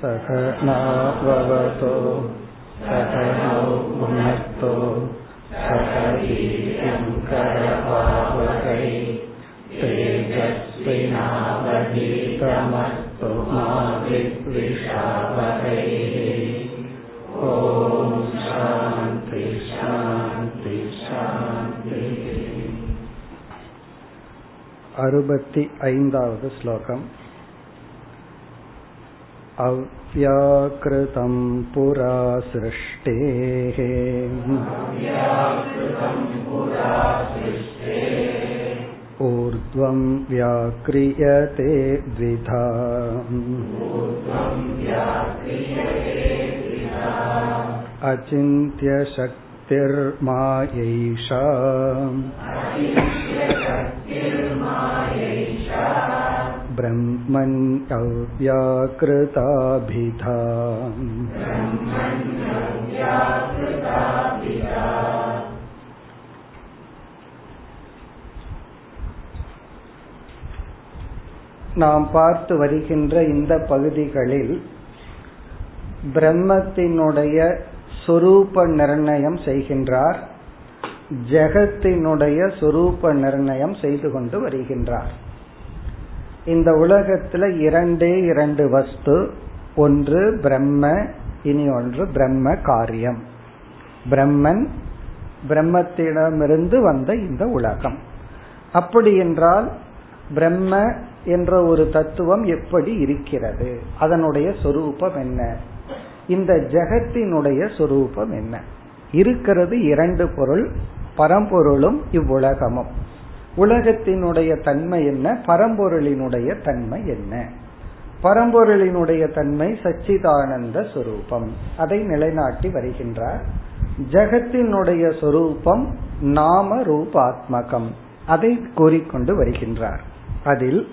सकनाववतो सकनौ भुनक्तो सकवीर्यङ्करभावकै तेजस्विनावधीतमस्तु मा विद्विषावकैः ॐ शान्ति शान्ति शान्ति अरुपति ऐन्दावद् श्लोकम् अव्याकृतं पुरा सृष्टेः ऊर्ध्वं व्याक्रियते द्विधा अचिन्त्यशक्तिर्मायैषा ब्रह्मण्यव्याकृताभिधा நாம் பார்த்து வருகின்ற இந்த பகுதிகளில் பிரம்மத்தினுடைய சொரூப நிர்ணயம் செய்கின்றார் ஜெகத்தினுடைய சொரூப நிர்ணயம் செய்து கொண்டு வருகின்றார் இந்த உலகத்துல இரண்டே இரண்டு வஸ்து. ஒன்று பிரம்ம இனி ஒன்று பிரம்ம காரியம். பிரம்மன் பிரம்மத்திடமிருந்து வந்த இந்த உலகம். அப்படி என்றால் பிரம்ம என்ற ஒரு தத்துவம் எப்படி இருக்கிறது? அதனுடைய சொரூபம் என்ன? இந்த ஜெகத்தினுடைய சொரூபம் என்ன? இருக்கிறது இரண்டு பொருள் பரம்பொருளும் இவ்வுலகமும். உலகத்தினுடைய தன்மை என்ன? பரம்பொருளினுடைய தன்மை என்ன? பரம்பொருளினுடைய தன்மை சச்சிதானந்த சுரூபம். அதை நிலைநாட்டி வருகின்றார். ஜெகத்தினுடைய சொரூபம் நாம ரூபாத்மகம். அதை கூறிக்கொண்டு வருகின்றார். அதில்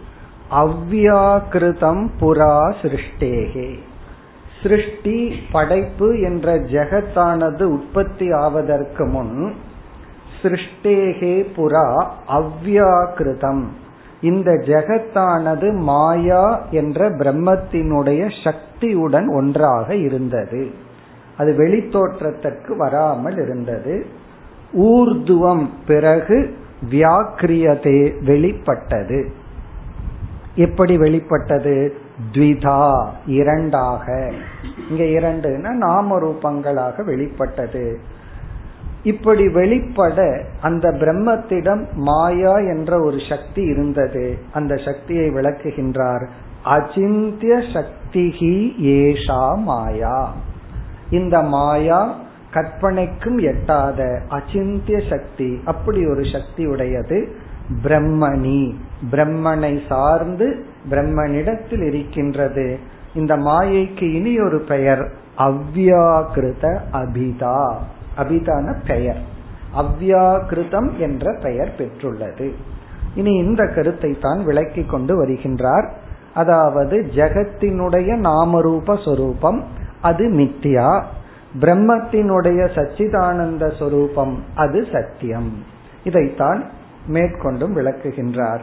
அவ்வியாக்கிருதம் புரா சிருஷ்டேகே. சிருஷ்டி படைப்பு என்ற ஜெகத்தானது உற்பத்தி ஆவதற்கு முன் சிருஷ்டேகே புறா அவ்வியாக்கிருதம் இந்த ஜெகத்தானது மாயா என்ற பிரம்மத்தினுடைய சக்தியுடன் ஒன்றாக இருந்தது. அது வெளித்தோற்றத்திற்கு வராமல் இருந்தது. ஊர்துவம் பிறகு வியாக்கிரியதே வெளிப்பட்டது. எப்படி வெளிப்பட்டது? த்விதா இரண்டாக. இங்க இரண்டுனா நாம ரூபங்களாக வெளிப்பட்டது. இப்படி வெளிப்பட அந்த பிரம்மத்திடம் மாயா என்ற ஒரு சக்தி இருந்தது. அந்த சக்தியை விளக்குகின்றார் அச்சிந்திய சக்திகி ஏஷா மாயா. இந்த மாயா கற்பனைக்கும் எட்டாத அச்சிந்திய சக்தி. அப்படி ஒரு சக்தி உடையது பிரம்மணி. பிரம்மனை சார்ந்து பிரம்மனிடத்தில் இருக்கின்றது. இந்த மாயைக்கு இனி ஒரு பெயர் அவ்வியாகிருத அபிதா. அபிதான பெயர். அவ்யாக்கிருதம் என்ற பெயர் பெற்றுள்ளது. இனி இந்த கருத்தை தான் விளக்கி கொண்டு வருகின்றார். அதாவது ஜெகத்தினுடைய நாமரூப சொரூபம் அது மித்தியா பிரம்மத்தினுடைய சச்சிதானந்த சொரூபம் அது சத்தியம். இதைத்தான் மேற்கொண்டும் விளக்குகின்றார்.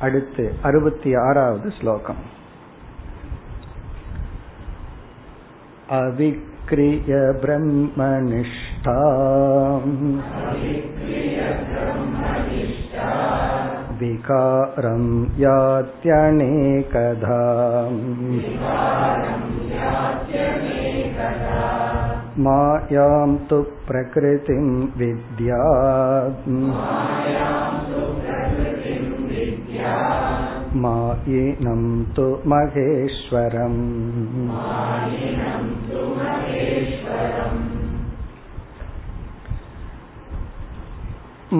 அடுத்து அறுபத்தி ஆறாவது ஸ்லோகம். அவிக்ரிய பிரம்மனிஷ் ब्रह्मनिष्ठा विकारं यात्यनेकधा मायां तु प्रकृतिं विद्या मायिनं तु महेश्वरम्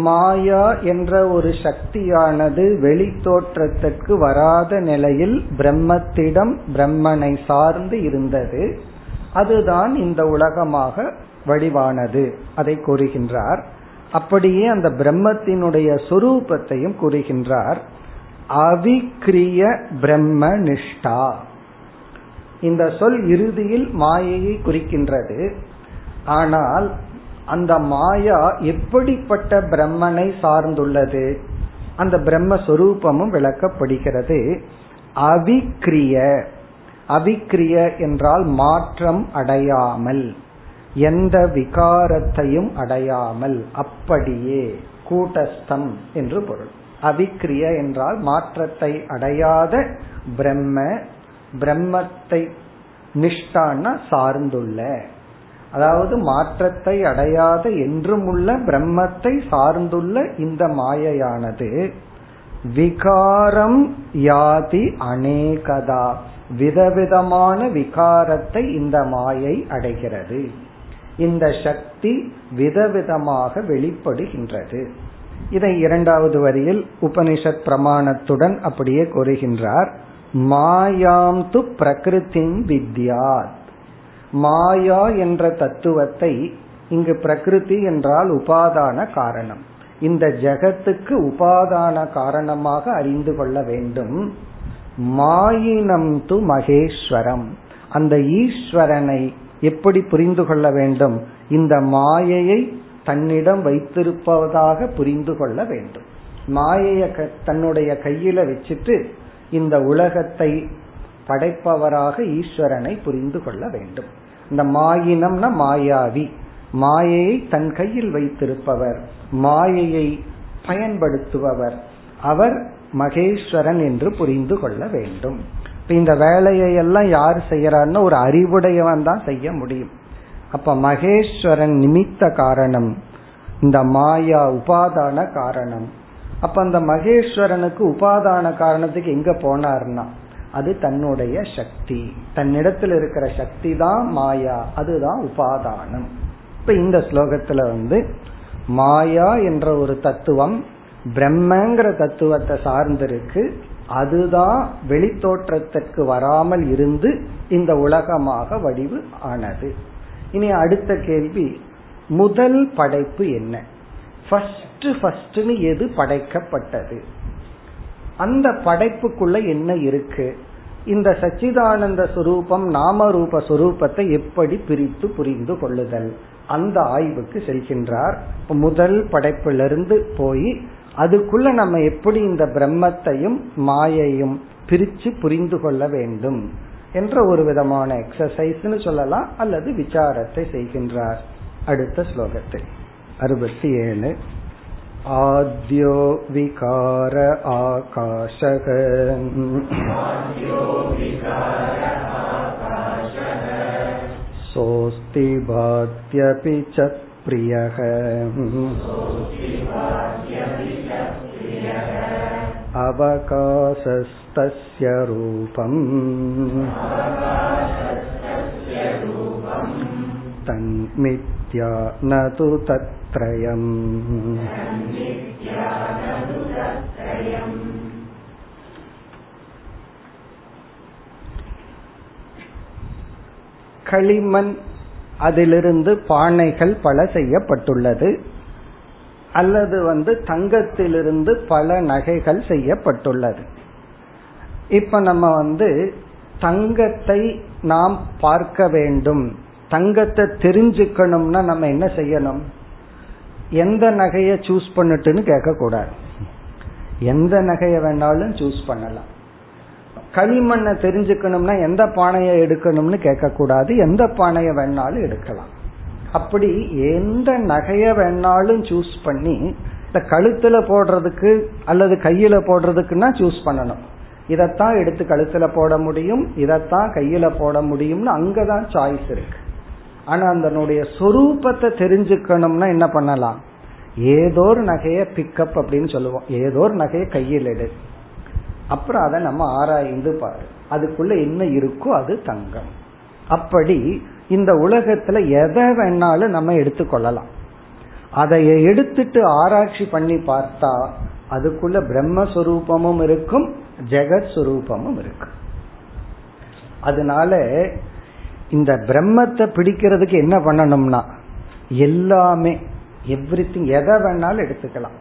மாயா என்ற ஒரு சக்தியானது வெளி தோற்றத்திற்கு வராத நிலையில் பிரம்மத்திடம் பிரம்மனை சார்ந்து இருந்தது. அதுதான் இந்த உலகமாக வடிவானது அதை கூறுகின்றார். அப்படியே அந்த பிரம்மத்தினுடைய சொரூபத்தையும் கூறுகின்றார். அவிக்ரிய பிரம்ம நிஷ்டா இந்த சொல் இறுதியில் மாயையை குறிக்கின்றது. ஆனால் அந்த மாயா எப்படிப்பட்ட பிரம்மனை சார்ந்துள்ளது? அந்த பிரம்மஸ்வரூபமும் விளக்கப்படுகிறது. அவிக்ரிய. அவிக்ரிய என்றால் மாற்றம் அடையாமல் எந்த விகாரத்தையும் அடையாமல் அப்படியே கூட்டஸ்தம் என்று பொருள். அவிக்ரிய என்றால் மாற்றத்தை அடையாத பிரம்ம பிரம்மத்தை நிஷ்டான சார்ந்துள்ள. அதாவது மாற்றத்தை அடையாத என்றும் உள்ள பிரம்மத்தை சார்ந்துள்ள இந்த மாயையானது விகாரம் யாதி அநேகதா. விதவிதமான விகாரத்தை இந்த மாயை அடைகிறது. இந்த சக்தி விதவிதமாக வெளிப்படுகின்றது. இதை இரண்டாவது வரியில் உபனிஷத் பிரமாணத்துடன் அப்படியே கூறுகின்றார். மாயாம் து பிரகிருதிம் வித்யாத். மாயா என்ற தத்துவத்தை இங்கு பிரகிருதி என்றால் உபாதான காரணம். இந்த ஜெகத்துக்கு உபாதான காரணமாக அறிந்து கொள்ள வேண்டும். மாயினம் து மகேஸ்வரம். அந்த ஈஸ்வரனை எப்படி புரிந்து கொள்ள வேண்டும்? இந்த மாயையை தன்னிடம் வைத்திருப்பதாக புரிந்து கொள்ள வேண்டும். மாயைய தன்னுடைய கையில வச்சுட்டு இந்த உலகத்தை படைப்பவராக ஈஸ்வரனை புரிந்து கொள்ள வேண்டும். இந்த மாயினம்னா மாயாவி. மாயையை தன் கையில் வைத்திருப்பவர். மாயையை பயன்படுத்துபவர். அவர் மகேஸ்வரன் என்று புரிந்து கொள்ள வேண்டும். இப்ப இந்த வேலையை எல்லாம் யார் செய்யறாருன்னு ஒரு அறிவுடையவன் தான் செய்ய முடியும். அப்ப மகேஸ்வரன் நிமித்த காரணம் இந்த மாயா உபாதான காரணம். அப்ப அந்த மகேஸ்வரனுக்கு உபாதான காரணத்துக்கு எங்க போனார்னா அது தன்னுடைய சக்தி. தன்னிடத்தில் இருக்கிற சக்தி தான் மாயா அதுதான் உபாதானம். இப்ப இந்த ஸ்லோகத்துல வந்து மாயா என்ற ஒரு தத்துவம் பிரம்மங்கிற தத்துவத்தை சார்ந்திருக்கு. அதுதான் வெளித்தோற்றத்திற்கு வராமல் இருந்து இந்த உலகமாக வடிவு ஆனது. இனி அடுத்த கேள்வி முதல் படைப்பு என்ன? ஃபர்ஸ்ட் ஃபர்ஸ்ட்னு எது படைக்கப்பட்டது? அந்த படைப்புக்குள்ள என்ன இருக்கு? இந்த சச்சிதானந்த சுரூபம் நாம ரூப சுரூபத்தை எப்படி பிரித்து புரிந்து கொள்ளுதல்? அந்த ஆய்வுக்கு செல்கின்றார். முதல் படைப்பிலிருந்து போய் அதுக்குள்ள நம்ம எப்படி இந்த பிரம்மத்தையும் மாயையும் பிரிச்சு புரிந்து கொள்ள வேண்டும் என்ற ஒரு விதமான எக்ஸசைஸ்னு சொல்லலாம் அல்லது விசாரத்தை செய்கின்றார். அடுத்த ஸ்லோகத்தில். அறுபத்தி ஏழு. आद्यो विकार आकाशः सोऽस्ति भात्यपि च प्रियः अवकाशस्तस्य रूपम् தன்னித்யா ந து தத்ரயம் களிமண் அதிலிருந்து பானைகள் பல செய்யப்பட்டுள்ளது. அல்லது வந்து தங்கத்திலிருந்து பல நகைகள் செய்யப்பட்டுள்ளது. இப்ப நம்ம வந்து தங்கத்தை நாம் பார்க்க வேண்டும். தங்கத்தை தெரிஞ்சுக்கணும்னா நம்ம என்ன செய்யணும்? எந்த நகைய சூஸ் பண்ணிட்டுன்னு கேட்க கூடாது எந்த நகைய வேணாலும் சூஸ் பண்ணலாம். களிமண்ணை தெரிஞ்சுக்கணும்னா எந்த பானையை எடுக்கணும்னு கேட்க கூடாது எந்த பானையை வேணாலும் எடுக்கலாம். அப்படி எந்த நகைய வேணாலும் சூஸ் பண்ணி இந்த கழுத்துல போடுறதுக்கு அல்லது கையில போடுறதுக்குன்னா சூஸ் பண்ணணும். இதைத்தான் எடுத்து கழுத்துல போட முடியும். இதைத்தான் கையில போட முடியும்னு அங்கதான் சாய்ஸ் இருக்கு. ஆனா அதனுடைய சொரூபத்தை தெரிஞ்சுக்கணும்னா என்ன பண்ணலாம்? ஏதோ ஒரு நகைய பிக்கப் அப்படின்னு சொல்லுவோம். ஏதோ ஒரு நகையை கையில் எடு. அப்புறம் அதை நம்ம ஆராய்ந்து பாரு. அதுக்குள்ள என்ன இருக்கோ அது தங்கம். அப்படி இந்த உலகத்துல எதை வேணாலும் நம்ம எடுத்துக்கொள்ளலாம். அதை எடுத்துட்டு ஆராய்ச்சி பண்ணி பார்த்தா அதுக்குள்ள பிரம்மஸ்வரூபமும் இருக்கும் ஜெகத் சுரூபமும் இருக்கும். அதனால இந்த பிரம்மத்தை பிடிக்கிறதுக்கு என்ன பண்ணணும்னா எல்லாமே எவ்ரி திங் எதை வேணாலும் எடுத்துக்கலாம்.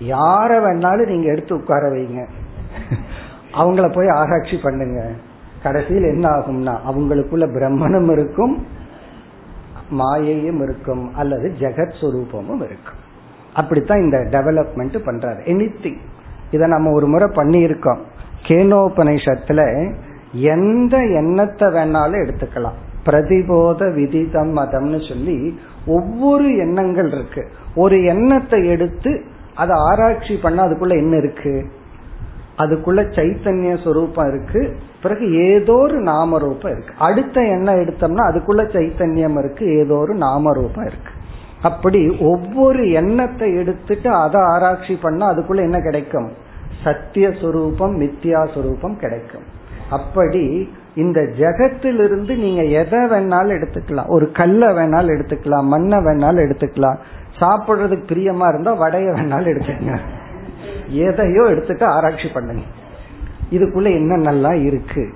யார வேணாலும் நீங்க எடுத்து உட்கார வைங்க. அவங்கள போய் ஆராய்ச்சி பண்ணுங்க. கடைசியில் என்ன ஆகும்னா அவங்களுக்குள்ள பிரம்மனும் இருக்கும் மாயையும் இருக்கும் அல்லது ஜெகத் சுரூபமும் இருக்கும். அப்படித்தான் இந்த டெவலப்மெண்ட் பண்றாரு. எனி திங் இதை நம்ம ஒரு முறை பண்ணியிருக்கோம். கேனோபனிஷத்துல எந்த எண்ணத்தை வேணாலும் எடுத்துக்கலாம். பிரதிபோத விதிதம் மதம்னு சொல்லி ஒவ்வொரு எண்ணங்கள் இருக்கு. ஒரு எண்ணத்தை எடுத்து அதை ஆராய்ச்சி பண்ண அதுக்குள்ள என்ன இருக்கு? அதுக்குள்ள சைத்தன்ய சொரூபம் இருக்கு. பிறகு ஏதோ ஒரு நாம ரூபம் இருக்கு. அடுத்த எண்ணம் எடுத்தோம்னா அதுக்குள்ள சைத்தன்யம் இருக்கு. ஏதோ ஒரு நாம ரூபம் இருக்கு. அப்படி ஒவ்வொரு எண்ணத்தை எடுத்துட்டு அதை ஆராய்ச்சி பண்ணா அதுக்குள்ள என்ன கிடைக்கும்? சத்திய சுரூபம் மித்யா சுரூபம் கிடைக்கும். அப்படி இந்த ஜெகத்திலிருந்து நீங்க எதை வேணாலும் எடுத்துக்கலாம். ஒரு கல்லை வேணாலும் எடுத்துக்கலாம். மண்ணை வேணாலும் எடுத்துக்கலாம். சாப்பிடுறதுக்கு பிரியமா இருந்தா வடைய வேணாலும் எடுத்துக்கங்க. எதையோ எடுத்துட்டு ஆராய்ச்சி பண்ணுங்க. இதுக்குள்ள என்னென்னலாம் இருக்கு?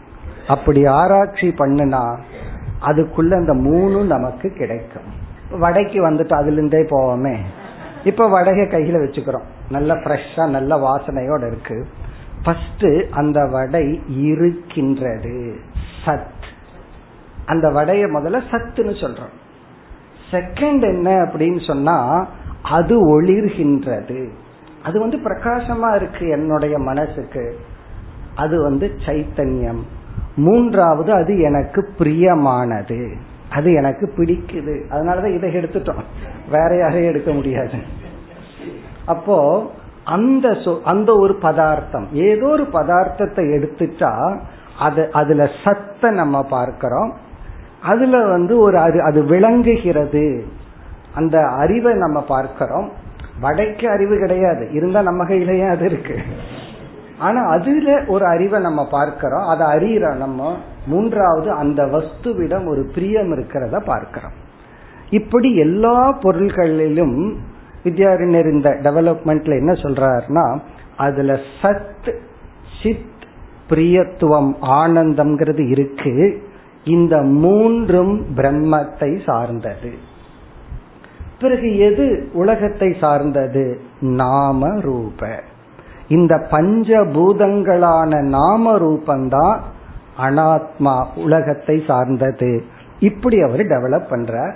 அப்படி ஆராய்ச்சி பண்ணுனா அதுக்குள்ள அந்த மூணும் நமக்கு கிடைக்கும். வடைக்கு வந்துட்டு அதுல இருந்தே போவோமே. இப்ப வடகை கையில வச்சுக்கிறோம். நல்ல ஃப்ரெஷ்ஷா நல்ல வாசனையோட இருக்கு. ஃபர்ஸ்ட் அந்த வடை இருக்கின்றது. சத். அந்த வடைய முதல்ல சத்துன்னு சொல்றோம். செகண்ட் என்ன அப்படின்னு சொன்னா அது ஒளிர்கின்றது. அது வந்து பிரகாசமா இருக்கு என்னுடைய மனசுக்கு. அது வந்து சைத்தன்யம். மூன்றாவது அது எனக்கு பிரியமானது. அது எனக்கு பிடிக்குது. அதனாலதான் இதை எடுத்துட்டோம். வேற யாரையும் எடுக்க முடியாது. அப்போ அந்த அந்த ஒரு பதார்த்தம் ஏதோ ஒரு பதார்த்தத்தை எடுத்துட்டா அது அதுல சத்தை நம்ம பார்க்கிறோம். அதுல வந்து ஒரு அது அது விளங்குகிறது. அந்த அறிவை நம்ம பார்க்கிறோம். வடைக்கு அறிவு கிடையாது. இருந்தா நம்ம கையிலேயே அது இருக்கு? ஆனா அதுல ஒரு அறிவை நம்ம பார்க்கிறோம். அதை அறிகிற நம்ம மூன்றாவது அந்த வஸ்துவிடம் ஒரு பிரியம் இருக்கிறத பார்க்கிறோம். இப்படி எல்லா பொருள்களிலும் வித்யாரண்யர் இந்த டெவலப்மெண்ட்ல என்ன சொல்றாருன்னா அதுல சத் சித் பிரியத்துவம் ஆனந்தம்ங்கிறது இருக்கு. இந்த மூன்றும் பிரம்மத்தை சார்ந்தது. பிறகு எது உலகத்தை சார்ந்தது? நாம ரூப. இந்த பஞ்சபூதங்களான நாம ரூபந்தான் அனாத்மா உலகத்தை சார்ந்தது. இப்படி அவர் டெவலப் பண்றார்.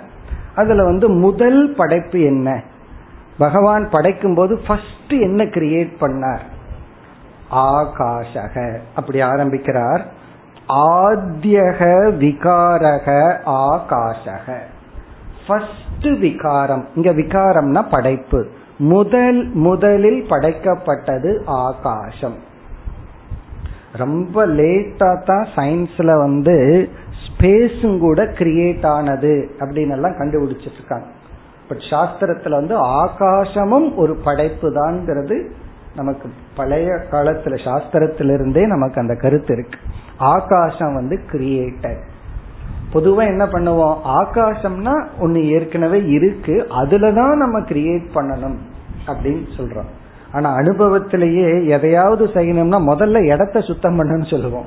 அதுல வந்து முதல் படைப்பு என்ன? பகவான் படைக்கும் போது ஃபர்ஸ்ட் என்ன கிரியேட் பண்ணார்? ஆகாஷக. அப்படி ஆரம்பிக்கிறார். ஆத்தியக விகாரக ஆகாஷக. ஃபர்ஸ்ட் விகாரம். இங்க விகாரம்னா படைப்பு. முதல் முதலில் படைக்கப்பட்டது ஆகாசம் ரொம்ப லேட்டா தான் சயின்ஸ்ல வந்து ஸ்பேஸும் கூட கிரியேட் ஆனது அப்படின்னு எல்லாம் கண்டுபிடிச்சிட்டு இருக்காங்க. பட் சாஸ்திரத்துல வந்து ஆகாசமும் ஒரு படைப்பு தான்ங்கிறது நமக்கு பழைய காலத்துல சாஸ்திரத்திலிருந்தே நமக்கு அந்த கருத்து இருக்கு. ஆகாசம் வந்து கிரியேட்டர் பொதுவா என்ன பண்ணுவோம்? ஆகாசம்னா ஒன்னு ஏற்கனவே இருக்கு. அதுலதான் நம்ம கிரியேட் பண்ணணும் அப்படின்னு சொல்றோம். ஆனா அனுபவத்திலேயே எதையாவது செய்யணும்னா முதல்ல இடத்த சுத்தம் பண்ணணும்னு சொல்லுவோம்.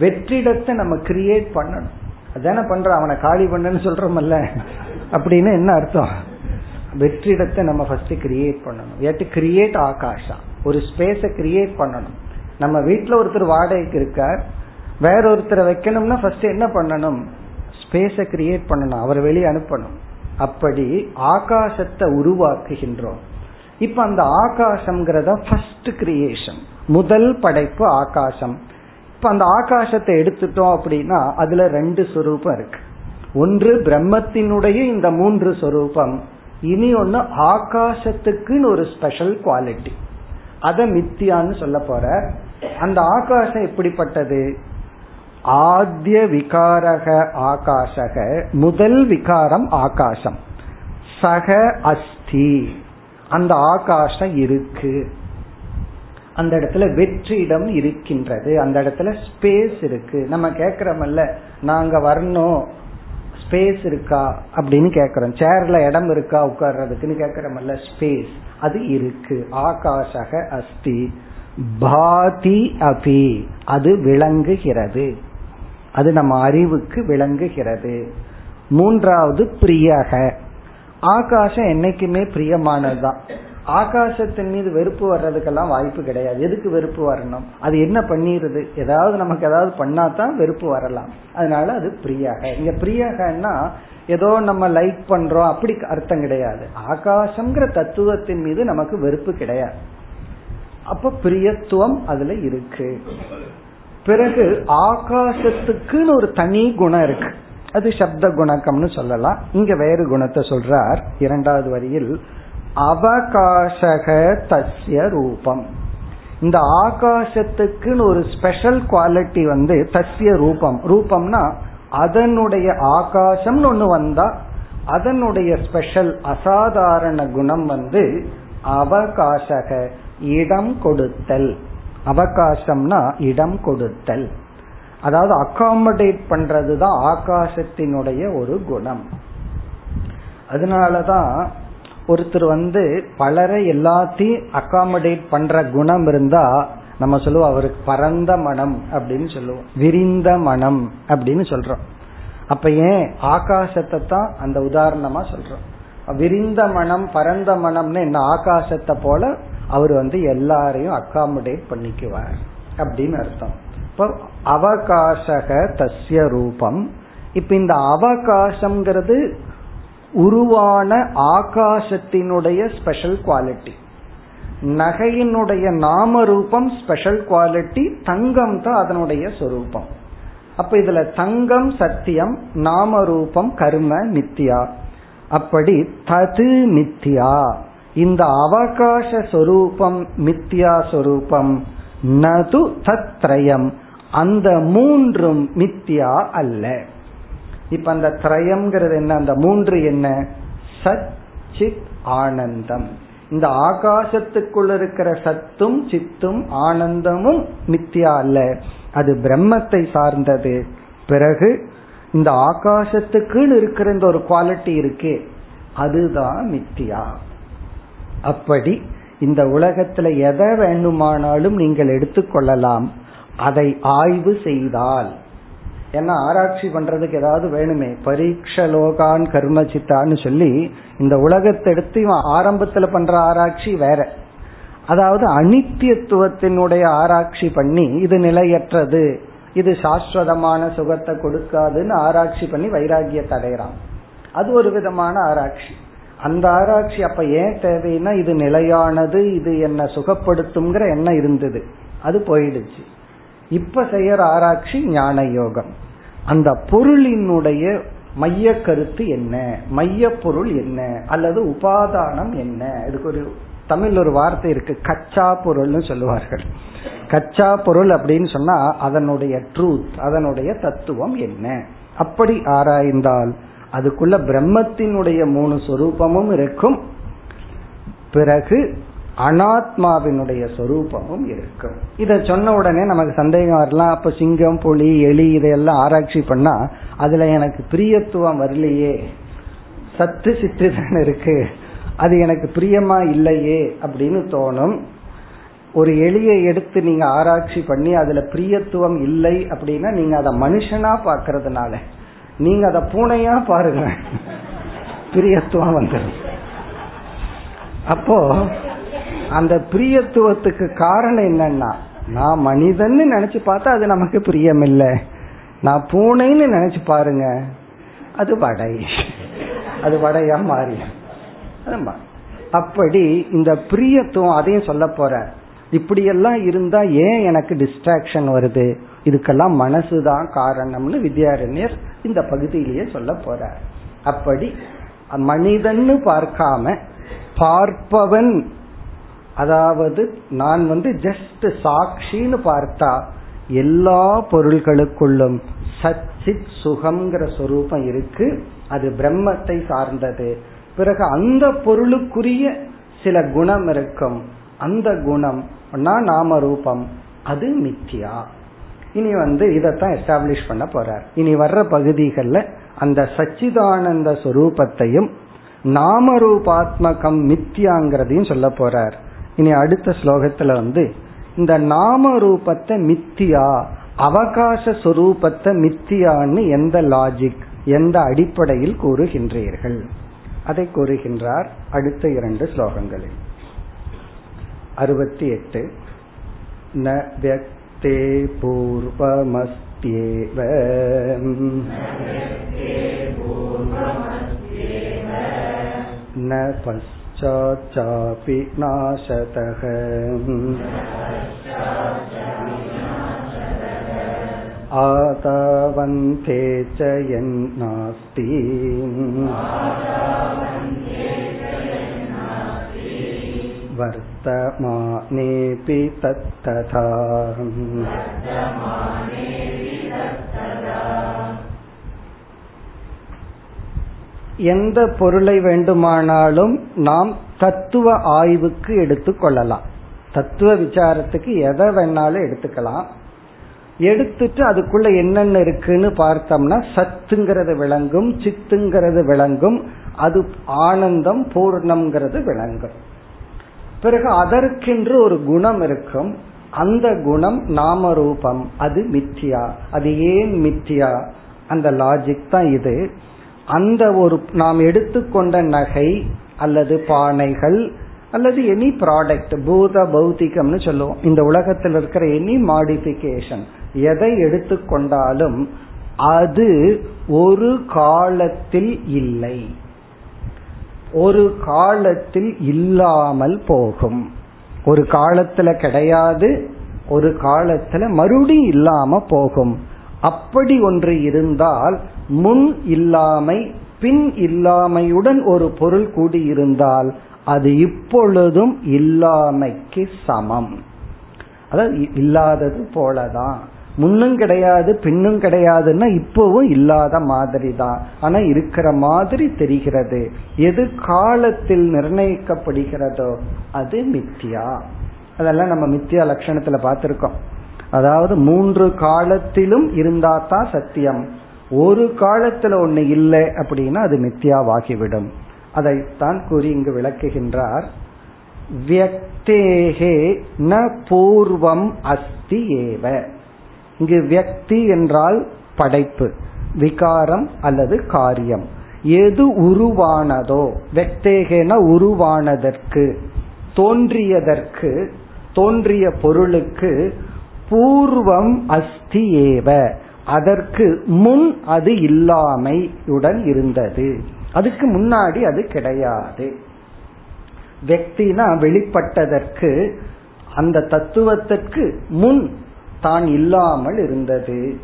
வெற்றிடத்தை நம்ம கிரியேட் பண்ணணும். அதான பண்ற அவனை காலி பண்ணுன்னு சொல்றோம்ல அப்படின்னு என்ன அர்த்தம்? வெற்றிடத்தை நம்ம ஃபர்ஸ்ட் கிரியேட் பண்ணணும். ஏட்டு கிரியேட் ஆகாஷா. ஒரு ஸ்பேஸை கிரியேட் பண்ணணும். நம்ம வீட்டில் ஒருத்தர் வாடகைக்கு இருக்கார். வேற ஒருத்தரை வைக்கணும்னா ஃபர்ஸ்ட் என்ன பண்ணணும்? ஸ்பேஸை கிரியேட் பண்ணணும். அவர் வெளியே அனுப்பணும். அப்படி ஆகாசத்தை உருவாக்குகின்றோம். இப்ப அந்த ஆகாசம்ங்கிறத ஃபர்ஸ்ட் கிரியேஷன் முதல் படைப்பு ஆகாசம் இப்ப அந்த ஆகாசத்தை எடுத்துட்டோம் அப்படின்னா அதுல ரெண்டு சொரூபம் இருக்கு. ஒன்று பிரம்மத்தினுடைய இந்த மூன்று சொரூபம். இனி ஒன்னு ஆகாசத்துக்குன்னு ஒரு ஸ்பெஷல் குவாலிட்டி அத மித்தியான்னு சொல்ல போற. அந்த ஆகாசம் எப்படிப்பட்டது? ஆத்திய விகாரக ஆகாஷக முதல் விகாரம் ஆகாசம். சக அஸ்தி. அந்த ஆகாசம் இருக்கு. அந்த இடத்துல வெற்றிடம் இருக்கின்றது. அந்த இடத்துல ஸ்பேஸ் இருக்கு. நம்ம கேக்குறோம்ல நாங்க வரணும். ஸ்பேஸ் இருக்கா அப்படின்னு கேக்குறோம் சேர்ல இடம் இருக்கா உட்கார்றதுக்குன்னு கேக்குறோம்ல ஸ்பேஸ் அது இருக்கு. ஆகாஷக அஸ்தி. பாதி அபி. அது விளங்குகிறது. அது நம்ம அறிவுக்கு விளங்குகிறது. மூன்றாவது பிரியக. ஆகாசம் என்னைக்குமே பிரியமானதுதான். ஆகாசத்தின் மீது வெறுப்பு வர்றதுக்கெல்லாம் வாய்ப்பு கிடையாது. எதுக்கு வெறுப்பு வரணும்? அது என்ன பண்ணிடுது ஏதாவது நமக்கு ஏதாவது பண்ணா தான் வெறுப்பு வரலாம். அதனால அது பிரியாக. இங்க பிரியாகன்னா ஏதோ நம்ம லைக் பண்றோம் அப்படி அர்த்தம் கிடையாது. ஆகாசம்ங்கிற தத்துவத்தின் மீது நமக்கு வெறுப்பு கிடையாது. அப்ப பிரியத்துவம் அதுல இருக்கு. பிறகு ஆகாசத்துக்குன்னு ஒரு தனி குணம் இருக்கு. அது சப்த குணக்கம்னு சொல்லலாம். இங்க வேறு குணத்தை சொல்றார் இரண்டாவது வரியில் அவகாசக தஸ்ய ரூபம். இந்த ஆகாசத்துக்குன்னு ஒரு ஸ்பெஷல் குவாலிட்டி வந்து தஸ்ய ரூபம். ரூபம்னா அதனுடைய ஆகாசம்னு ஒண்ணு வந்தா அதனுடைய ஸ்பெஷல் அசாதாரண குணம் வந்து அவகாசக இடம் கொடுத்தல். அவகாசம்னா இடம் கொடுத்தல். அதாவது அகாமடேட் பண்றது தான் ஆகாசத்தினுடைய ஒரு குணம். அதனாலதான் ஒருத்தர் வந்து பலரை எல்லாத்தையும் அகாமடேட் பண்ற குணம் இருந்தா நம்ம சொல்லுவோம் அவருக்கு பரந்த மனம் அப்படின்னு சொல்லுவோம். விரிந்த மனம் அப்படின்னு சொல்றோம். அப்ப ஏன்? ஆகாசத்தை தான் அந்த உதாரணமா சொல்றோம். விரிந்த மனம் பரந்த மனம்னு என்ன? ஆகாசத்தை போல அவர் வந்து எல்லாரையும் அகாமடேட் பண்ணிக்குவார் அப்படின்னு அர்த்தம். இப்போ அவகாசக தஸ்ய ரூபம். இப்ப இந்த அவகாசம்ங்கிறது உருவான ஆகாசத்தினுடைய ஸ்பெஷல் குவாலிட்டி நகையினுடைய நாம ரூபம் ஸ்பெஷல் குவாலிட்டி தங்கம் தான் அதனுடைய சொரூபம். அப்ப இதுல தங்கம் சத்தியம் நாம ரூபம் கர்ம மித்தியா அப்படி தது மித்தியா இந்த அவகாச சொரூபம் மித்தியா சொரூபம் நது தத்ரயம். அந்த மூன்றும் மித்தியா அல்ல. இப்ப அந்த திரயம்ங்கிறது என்ன? அந்த மூன்று என்ன? சத் சித் ஆனந்தம். இந்த ஆகாசத்துக்குள்ள இருக்கிற சத்தும் சித்தும் ஆனந்தமும் மித்தியா அல்ல. அது பிரம்மத்தை சார்ந்தது. பிறகு இந்த ஆகாசத்துக்குன்னு இருக்கிற இந்த ஒரு குவாலிட்டி இருக்கே அதுதான் மித்தியா அப்படி இந்த உலகத்துல எதை வேண்டுமானாலும் நீங்கள் எடுத்துக்கொள்ளலாம். அதை ஆய்வு செய்தால் ஏன்னா ஆராய்ச்சி பண்றதுக்கு ஏதாவது வேணுமே. பரிக்ஷலோகான் கர்ம சித்தான்னு சொல்லி இந்த உலகத்தை எடுத்து இவன் ஆரம்பத்துல பண்ற ஆராய்ச்சி வேற. அதாவது அனித்தியத்துவத்தினுடைய ஆராய்ச்சி பண்ணி இது நிலையற்றது இது சாஸ்வதமான சுகத்தை கொடுக்காதுன்னு ஆராய்ச்சி பண்ணி வைராகியத்தை அடைகிறான். அது ஒரு விதமான ஆராய்ச்சி. அந்த ஆராய்ச்சி அப்ப ஏன் தேவைன்னா இது நிலையானது இது என்ன சுகப்படுத்தும்ங்கிற எண்ணம் இருந்தது. அது போயிடுச்சு. இப்ப செய்யற ஆராய்ச்சி ஞான யோகம் அந்த பொருளினுடைய மைய கருத்து என்ன? மைய பொருள் என்ன? அல்லது உபாதானம் என்ன? இதுக்கு ஒரு தமிழ் ஒரு வார்த்தை இருக்கு. கச்சா பொருள்னு சொல்லுவார்கள். கச்சா பொருள் அப்படின்னு சொன்னா அதனுடைய ட்ரூத் அதனுடைய தத்துவம் என்ன? அப்படி ஆராய்ந்தால் அதுக்குள்ள பிரம்மத்தினுடைய மூணு சொரூபமும் இருக்கும். பிறகு அனாத்மாவினுடைய சொரூபமும் இருக்கும். இதை சொன்ன உடனே நமக்கு சந்தேகம் வரலாம். அப்ப சிங்கம் புலி எலி இதையெல்லாம் ஆராய்ச்சி பண்ணா அதுல எனக்கு பிரியத்துவம் வரலையே. சத்து சித்து தானே இருக்கு. அது எனக்கு பிரியமா இல்லையே அப்படின்னு தோணும். ஒரு எலியை எடுத்து நீங்க ஆராய்ச்சி பண்ணி அதுல பிரியத்துவம் இல்லை அப்படின்னா நீங்க அதை மனுஷனா பாக்குறதுனால நீங்க அதை பூனையா பாருங்க. பிரியத்துவம் வந்துடும் அப்போ அந்த பிரியத்துவத்துக்கு காரணம் என்னன்னா நான் மனிதன்னு நினைச்சு பார்த்தா அது நமக்கு பிரியம் இல்லை நான் பூனைன்னு நினைச்சு பாருங்க அது வடை. அது வடையா மாறி அப்படி இந்த பிரியத்துவம் அதையும் சொல்ல போற. இப்படியெல்லாம் இருந்தா ஏன் எனக்கு டிஸ்ட்ராக்ஷன் வருது? இதுக்கெல்லாம் மனசுதான் காரணம்னு வித்யாரண்யர் இந்த பகுதியிலேயே சொல்ல போறார். அப்படி மனிதன்னு பார்க்காம பார்ப்பவன் அதாவது நான் வந்து ஜஸ்ட் சாட்சின்னு பார்த்தா எல்லா பொருள்களுக்குள்ளும் சச்சித் சுகம்ங்கிற சொரூபம் இருக்கு. அது பிரம்மத்தை சார்ந்தது. பிறகு அந்த பொருளுக்குரிய சில குணம் இருக்கும். அந்த குணம் நாம ரூபம் அது மித்தியா இனி வந்து இதைத்தான் எஸ்டாப்ளிஷ் பண்ண போறார். இனி வர்ற பகுதிகளில் அந்த சச்சிதானந்த சொரூபத்தையும் நாமரூபாத்மகம் மித்தியாங்கிறதையும் சொல்ல போறார். இனி அடுத்த ஸ்லோகத்துல வந்து இந்த நாம ரூபத்தை மித்தியா அவகாச சொரூபத்தை மித்தியான்னு எந்த லாஜிக் எந்த அடிப்படையில் கூறுகின்றீர்கள் அதை கூறுகின்றார் அடுத்த இரண்டு ஸ்லோகங்களில் அறுபத்தி எட்டு ந व्यक्ते पूर्वमस्त्येव न पश्चाच्चापि नाशतः आतावन्ते च यन्नास्ति वर्तमानेऽपि तत्तथा எந்த பொருளை வேண்டுமானாலும் நாம் தத்துவ ஆய்வுக்கு எடுத்துக்கொள்ளலாம் தத்துவ விசாரத்துக்கு எதை வேணாலும் எடுத்துக்கலாம். எடுத்துட்டு அதுக்குள்ள என்னென்ன இருக்குன்னு பார்த்தோம்னா சத்துங்கிறது விளங்கும் சித்துங்கிறது விளங்கும் அது ஆனந்தம் பூர்ணம்ங்கிறது விளங்கும். பிறகு அதற்கென்று ஒரு குணம் இருக்கும். அந்த குணம் நாம ரூபம் அது மித்தியா. அது ஏன் மித்தியா? அந்த லாஜிக் தான் இது. அந்த ஒரு நாம் எடுத்துக்கொண்ட நகை அல்லது பானைகள் அல்லது எனி ப்ராடக்ட் பூத பௌத்திகம்னு சொல்லுவோம். இந்த உலகத்தில் இருக்கிற எனி மாடிபிகேஷன் எதை எடுத்துக்கொண்டாலும் அது ஒரு காலத்தில் இல்லை. ஒரு காலத்தில் இல்லாமல் போகும். ஒரு காலத்துல கிடையாது ஒரு காலத்துல மறுபடியும் இல்லாம போகும். அப்படி ஒன்று இருந்தால் முன் இல்லாமை பின் இல்லாமையுடன் ஒரு பொருள் கூடியிருந்தால் அது இப்பொழுதும் இல்லாமைக்கு சமம். அதாவது இல்லாதது போலதான். முன்னும் கிடையாது பின்னும் கிடையாதுன்னா இப்பவும் இல்லாத மாதிரி தான் ஆனா இருக்கிற மாதிரி தெரிகிறது. எது காலத்தில் நிர்ணயிக்கப்படுகிறதோ அது மித்தியா அதெல்லாம் நம்ம மித்தியா லட்சணத்துல பார்த்திருக்கோம். அதாவது மூன்று காலத்திலும் இருந்தா தான் சத்தியம். ஒரு காலத்துல ஒண்ணு இல்லை அப்படின்னா அது மித்தியாவாகிவிடும். அதைத்தான் கூறி இங்கு விளக்குகின்றார். வியக்தேகே ந பூர்வம் அஸ்தி ஏவ. இங்கு வியக்தி என்றால் படைப்பு விகாரம் அல்லது காரியம். எது உருவானதோ வெக்தேகன உருவானதற்கு தோன்றியதற்கு தோன்றிய பொருளுக்கு பூர்வம் அஸ்தி ஏவ அதற்கு முன் அது இல்லாமையுடன் இருந்தது. அதுக்கு முன்னாடி அது கிடையாது. வெக்தினா வெளிப்பட்டதற்கு அந்த தத்துவத்திற்கு முன் தான் இல்லாமல் இருந்தது.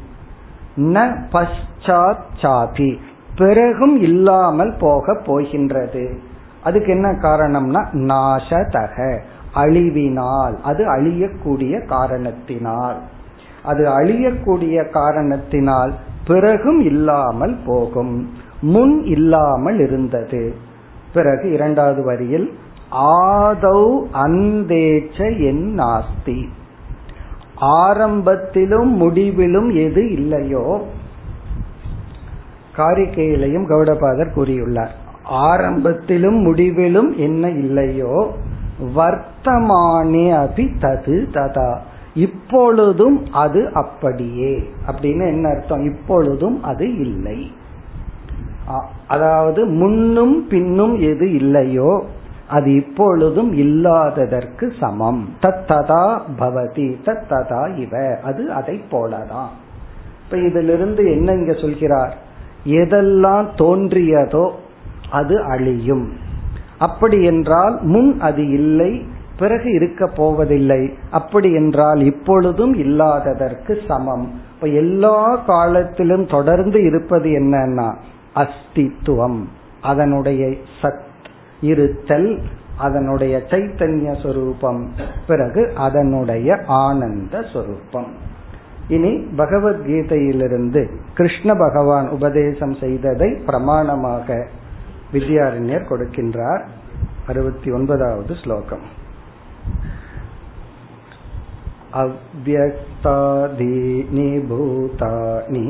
ந பஷாத் சாதி. பிறகும் இல்லாமல் போக போகின்றது. அதுக்கு என்ன காரணம்னா நாசதக. அழிவினால். அது அழியக்கூடிய காரணத்தினால். அது அழியக்கூடிய காரணத்தினால் பிறகும் இல்லாமல் போகும். முன் இல்லாமல் இருந்தது. பிறகு இரண்டாவது வரியில் ஆதௌ அந்தேச்ச என் நாஸ்தி. ஆரம்பத்திலும் முடிவிலும் எது இல்லையோ? காரிக்கையிலையும் கௌடபாதர் கூறியுள்ளார். ஆரம்பத்திலும் முடிவிலும் என்ன இல்லையோ? வர்த்தமானே அபி தது ததா. இப்பொழுதும் அது அப்படியே. அப்படின்னு என்ன அர்த்தம்? இப்பொழுதும் அது இல்லை. அதாவது முன்னும் பின்னும் எது இல்லையோ அது இப்பொழுதும் இல்லாததற்கு சமம். தத்ததா பவதி தத்ததா இவ. அது அதை போலதான். இப்ப இதிலிருந்து என்ன இங்க சொல்கிறார்? எதெல்லாம் தோன்றியதோ அது அழியும். அப்படி என்றால் முன் அது இல்லை பிறகு இருக்க போவதில்லை. அப்படி என்றால் இப்பொழுதும் இல்லாததற்கு சமம். இப்ப எல்லா காலத்திலும் தொடர்ந்து இருப்பது என்னன்னா அஸ்தித்துவம். அதனுடைய சத் இருத்தல் அதனுடைய சைத்தன்ய சொரூபம். பிறகு அதனுடைய ஆனந்த சொரூபம். இனி பகவத்கீதையிலிருந்து கிருஷ்ண பகவான் உபதேசம் செய்ததை பிரமாணமாக வித்யாரண்யர் கொடுக்கின்றார். அறுபத்தி ஒன்பதாவது ஸ்லோகம். अव्यक्तादीनि भूतानि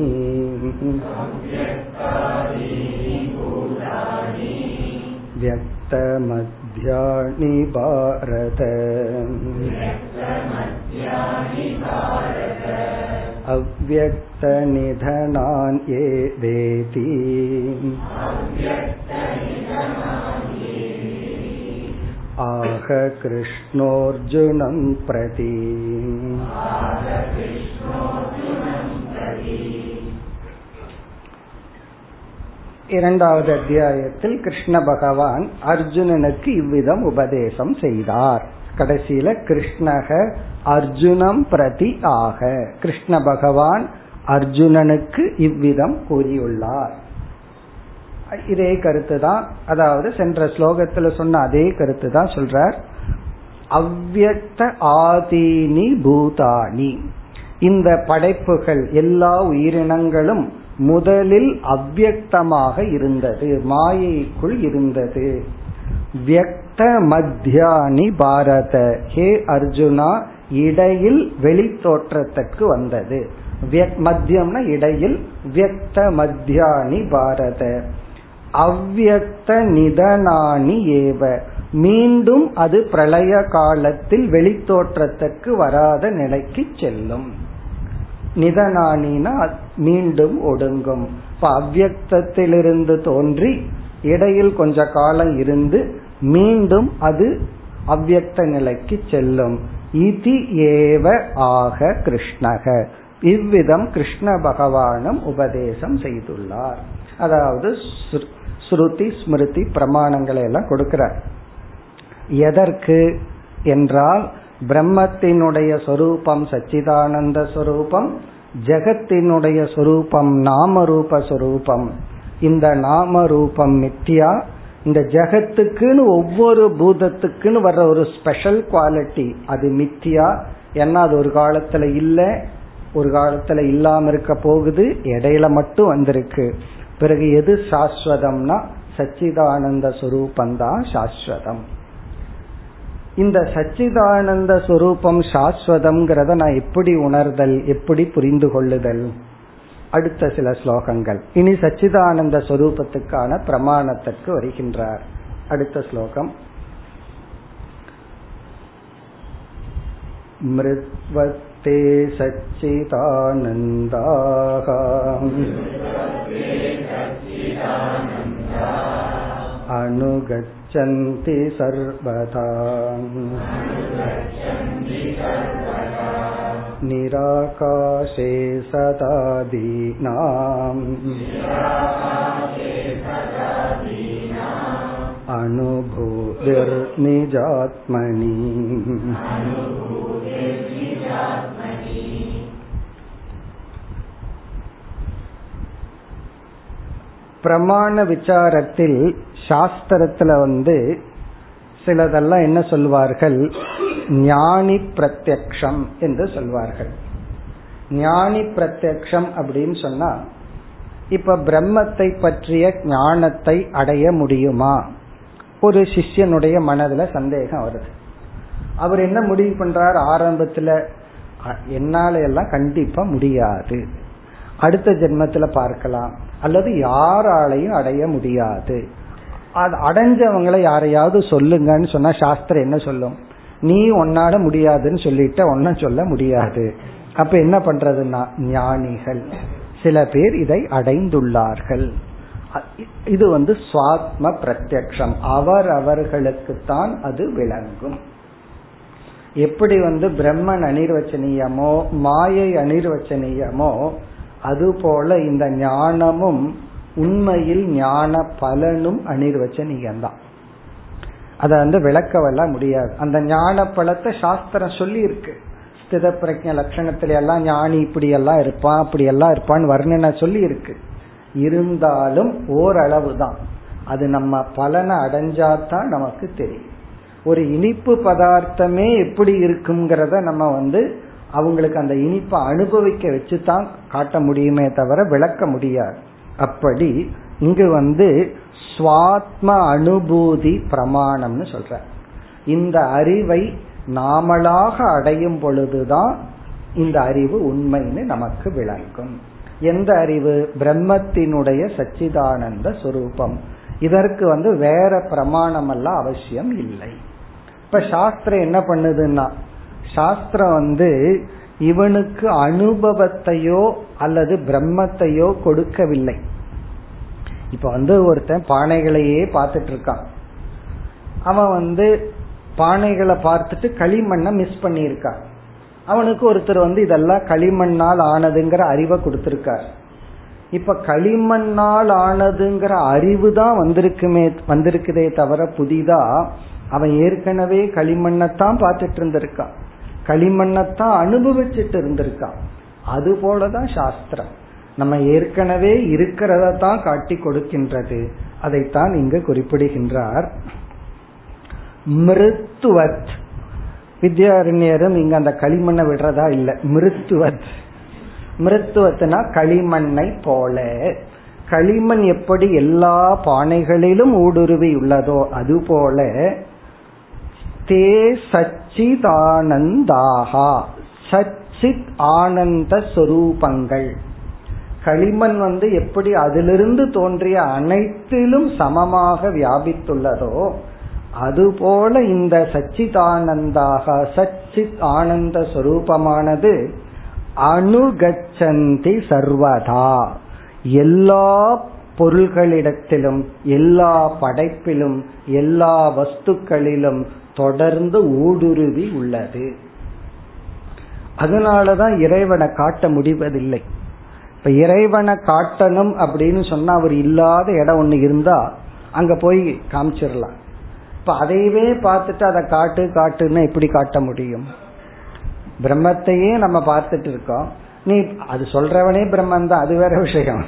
व्यक्तमध्यानि भारत अव्यक्तनिधनान् ये वेति आह कृष्णोऽर्जुनं प्रति இரண்டாவது அத்தியாயத்தில் கிருஷ்ண பகவான் அர்ஜுனனுக்கு இவ்விதம் உபதேசம் செய்தார் கடைசியில கிருஷ்ணக அர்ஜுனம் பிரதி ஆக கிருஷ்ண பகவான் அர்ஜுனனுக்கு இவ்விதம் கூறியுள்ளார் இதே கருத்து தான் அதாவது சென்ற ஸ்லோகத்துல சொன்ன அதே கருத்து தான் சொல்றார். அவ்வக்த ஆதீனி பூதானி. இந்த படைப்புகள் எல்லா உயிரினங்களும் முதலில் அவ்வக்தமாக இருந்தது. மாயைக்குள் இருந்தது. வியக்த மத்தியானி பாரத. ஹே அர்ஜுனா இடையில் வெளி தோற்றத்திற்கு வந்தது மத்தியம்னா இடையில் வியக்த மத்தியானி பாரத. அவ்வக்த நிதனானி ஏவ. மீண்டும் அது பிரளய காலத்தில் வெளித்தோற்றத்திற்கு வராத நிலைக்கு செல்லும். நிதனானினா மீண்டும் ஒடுங்கும். இப்ப அவ்வக்தத்திலிருந்து தோன்றி இடையில் கொஞ்ச காலம் இருந்து மீண்டும் அது அவ்வக்த நிலைக்கு செல்லும். இதி ஏவ ஆக கிருஷ்ணக. இவ்விதம் கிருஷ்ண பகவானும் உபதேசம் செய்துள்ளார். அதாவது ஸ்ருதி ஸ்மிருதி பிரமாணங்களை எல்லாம் கொடுக்கிறார். எதற்கு என்றால் பிரம்மத்தினுடைய சொரூபம் சச்சிதானந்த சொரூபம் ஜெகத்தினுடைய சொரூபம் நாம ரூப சொரூபம். இந்த நாம ரூபம் மித்தியா இந்த ஜெகத்துக்குன்னு ஒவ்வொரு பூதத்துக்குன்னு வர்ற ஒரு ஸ்பெஷல் குவாலிட்டி அது மித்தியா ஏன்னா அது ஒரு காலத்துல இல்லை ஒரு காலத்துல இல்லாம இருக்க போகுது இடையில மட்டும் வந்திருக்கு. பிறகு எது சாஸ்வதம்னா சச்சிதானந்த சுரூபந்தான் சாஸ்வதம். இந்த சச்சிதானந்த சுரூபம் சாஸ்வதம்ங்கிறத நான் எப்படி உணர்தல் எப்படி புரிந்து கொள்ளுதல் அடுத்த சில ஸ்லோகங்கள். இனி சச்சிதானந்த சொரூபத்துக்கான பிரமாணத்திற்கு வருகின்றார். அடுத்த ஸ்லோகம். மிருத்வத்தே சச்சிதானந்தாக अनुगच्छन्ति सर्वदा निराकाशे सदा दीनाम् अनुभूतिर्निजात्मनि பிரமாண விசாரத்தில் சாஸ்திரத்துல வந்து சிலதெல்லாம் என்ன சொல்வார்கள்? ஞானி பிரத்யக்ஷம் என்று சொல்வார்கள். ஞானி பிரத்யக்ஷம் அப்படின்னு சொன்னா இப்ப பிரம்மத்தை பற்றிய ஞானத்தை அடைய முடியுமா? ஒரு சிஷ்யனுடைய மனதுல சந்தேகம் வருது. அவர் என்ன முடிவு பண்றார்? ஆரம்பத்துல என்னால எல்லாம் கண்டிப்பா முடியாது. அடுத்த ஜென்மத்துல பார்க்கலாம். அல்லது யாராலையும் அடைய முடியாது. அது அடைஞ்சவங்களை யாரையாவது சொல்லுங்கன்னு சொன்னா சாஸ்திரம் என்ன சொல்லும்? நீ உன்னால முடியாதுன்னு சொல்லிட்ட ஒன்னும் சொல்ல முடியாது. அப்ப என்ன பண்றதுன்னா ஞானிகள். சில பேர் இதை அடைந்துள்ளார்கள். இது வந்து சுவாத்ம பிரத்யக்ஷம். அவர் அவர்களுக்குத்தான் அது விளங்கும். எப்படி வந்து பிரம்மன் அனிர்வச்சனீயமோ மாயை அனிர்வச்சனீயமோ அதுபோல இந்த ஞானமும் உண்மையில் ஞான பலனும் அனிர்வச்சனீயம்தான் அதை வந்து விளக்கவெல்லாம் முடியாது. அந்த ஞான பலத்தை சாஸ்திரம் சொல்லி இருக்கு ஸ்தித பிரஜ லட்சணத்துல எல்லாம் ஞானி இப்படி எல்லாம் இருப்பான் அப்படி எல்லாம் இருப்பான்னு வர்ணனை சொல்லி இருக்கு இருந்தாலும் ஓரளவு தான் அது நம்ம பலனை அடைஞ்சாதான் நமக்கு தெரியும். ஒரு இனிப்பு பதார்த்தமே எப்படி இருக்குங்கிறத நம்ம வந்து அவங்களுக்கு அந்த இனிப்பை அனுபவிக்க வச்சுதான் காட்ட முடியுமே தவிர விளக்க முடியாது. அப்படி இங்கு வந்து சுவாத்ம அனுபூதி பிரமாணம்னு சொல்ற இந்த அறிவை நாமளாக அடையும் பொழுதுதான் இந்த அறிவு உண்மைன்னு நமக்கு விளங்கும். எந்த அறிவு? பிரம்மத்தினுடைய சச்சிதானந்த சுரூபம். இதற்கு வந்து வேற பிரமாணம் எல்லாம் அவசியம் இல்லை. இப்ப சாஸ்திரம் என்ன பண்ணுதுன்னா சாஸ்திரம் வந்து இவனுக்கு அனுபவத்தையோ அல்லது பிரம்மத்தையோ கொடுக்கவில்லை. இப்ப வந்து ஒருத்தன் பானைகளையே பார்த்துட்டு இருக்கான். அவன் வந்து பானைகளை பார்த்துட்டு களிமண்ணை மிஸ் பண்ணியிருக்கான். அவனுக்கு ஒருத்தர் வந்து இதெல்லாம் களிமண்ணால் ஆனதுங்கிற அறிவை கொடுத்திருக்கார். இப்ப களிமண்ணால் ஆனதுங்கிற அறிவு தான் வந்திருக்குமே வந்திருக்குதே தவிர புதிதா அவன் ஏற்கனவே களிமண்ணத்தான் பார்த்துட்டு இருந்திருக்கான். களிமண்ணத்தான் அனுபவிச்சுட்டு இருந்திருக்கான் அது போலதான் சாஸ்திரம். நம்ம ஏற்கனவே இருக்கிறத தான் காட்டி கொடுக்கின்றது. அதைத்தான் இங்கு குறிப்பிடுகின்றார். மிருத்துவத். வித்யாரண்யரும் இங்க அந்த களிமண்ணை விடுறதா இல்ல. மிருத்துவத். மிருத்துவத்தினா களிமண்ணை போல. களிமண் எப்படி எல்லா பானைகளிலும் ஊடுருவி உள்ளதோ அதுபோல தே சச்சிதானந்தாகா சச்சித் ஆனந்த சொரூபங்கள் களிமண் வந்து எப்படி அதிலிருந்து தோன்றிய அனைத்திலும் சமமாக வியாபித்துள்ளதோ அதுபோல இந்த சச்சிதானந்தாக சச்சித் ஆனந்த சொரூபமானது அணுகச்சந்தி சர்வதா. எல்லா பொருள்களிடத்திலும் எல்லா படைப்பிலும் எல்லா வஸ்துக்களிலும் தொடர்ந்து ஊடுருவி உள்ளது. அதனாலதான் இறைவனை காட்ட முடிவதில்லை. இப்ப இறைவனை காட்டணும் அப்படின்னு சொன்னா அவர் இல்லாத இடம் ஒண்ணு இருந்தா அங்க போய் காமிச்சிடலாம். இப்ப அதையவே பார்த்துட்டு அதை காட்டு காட்டுன்னு எப்படி காட்ட முடியும்? பிரம்மத்தையே நம்ம பார்த்துட்டு இருக்கோம். நீ அது சொல்றவனே பிரம்மன் தான் அது வேற விஷயம்.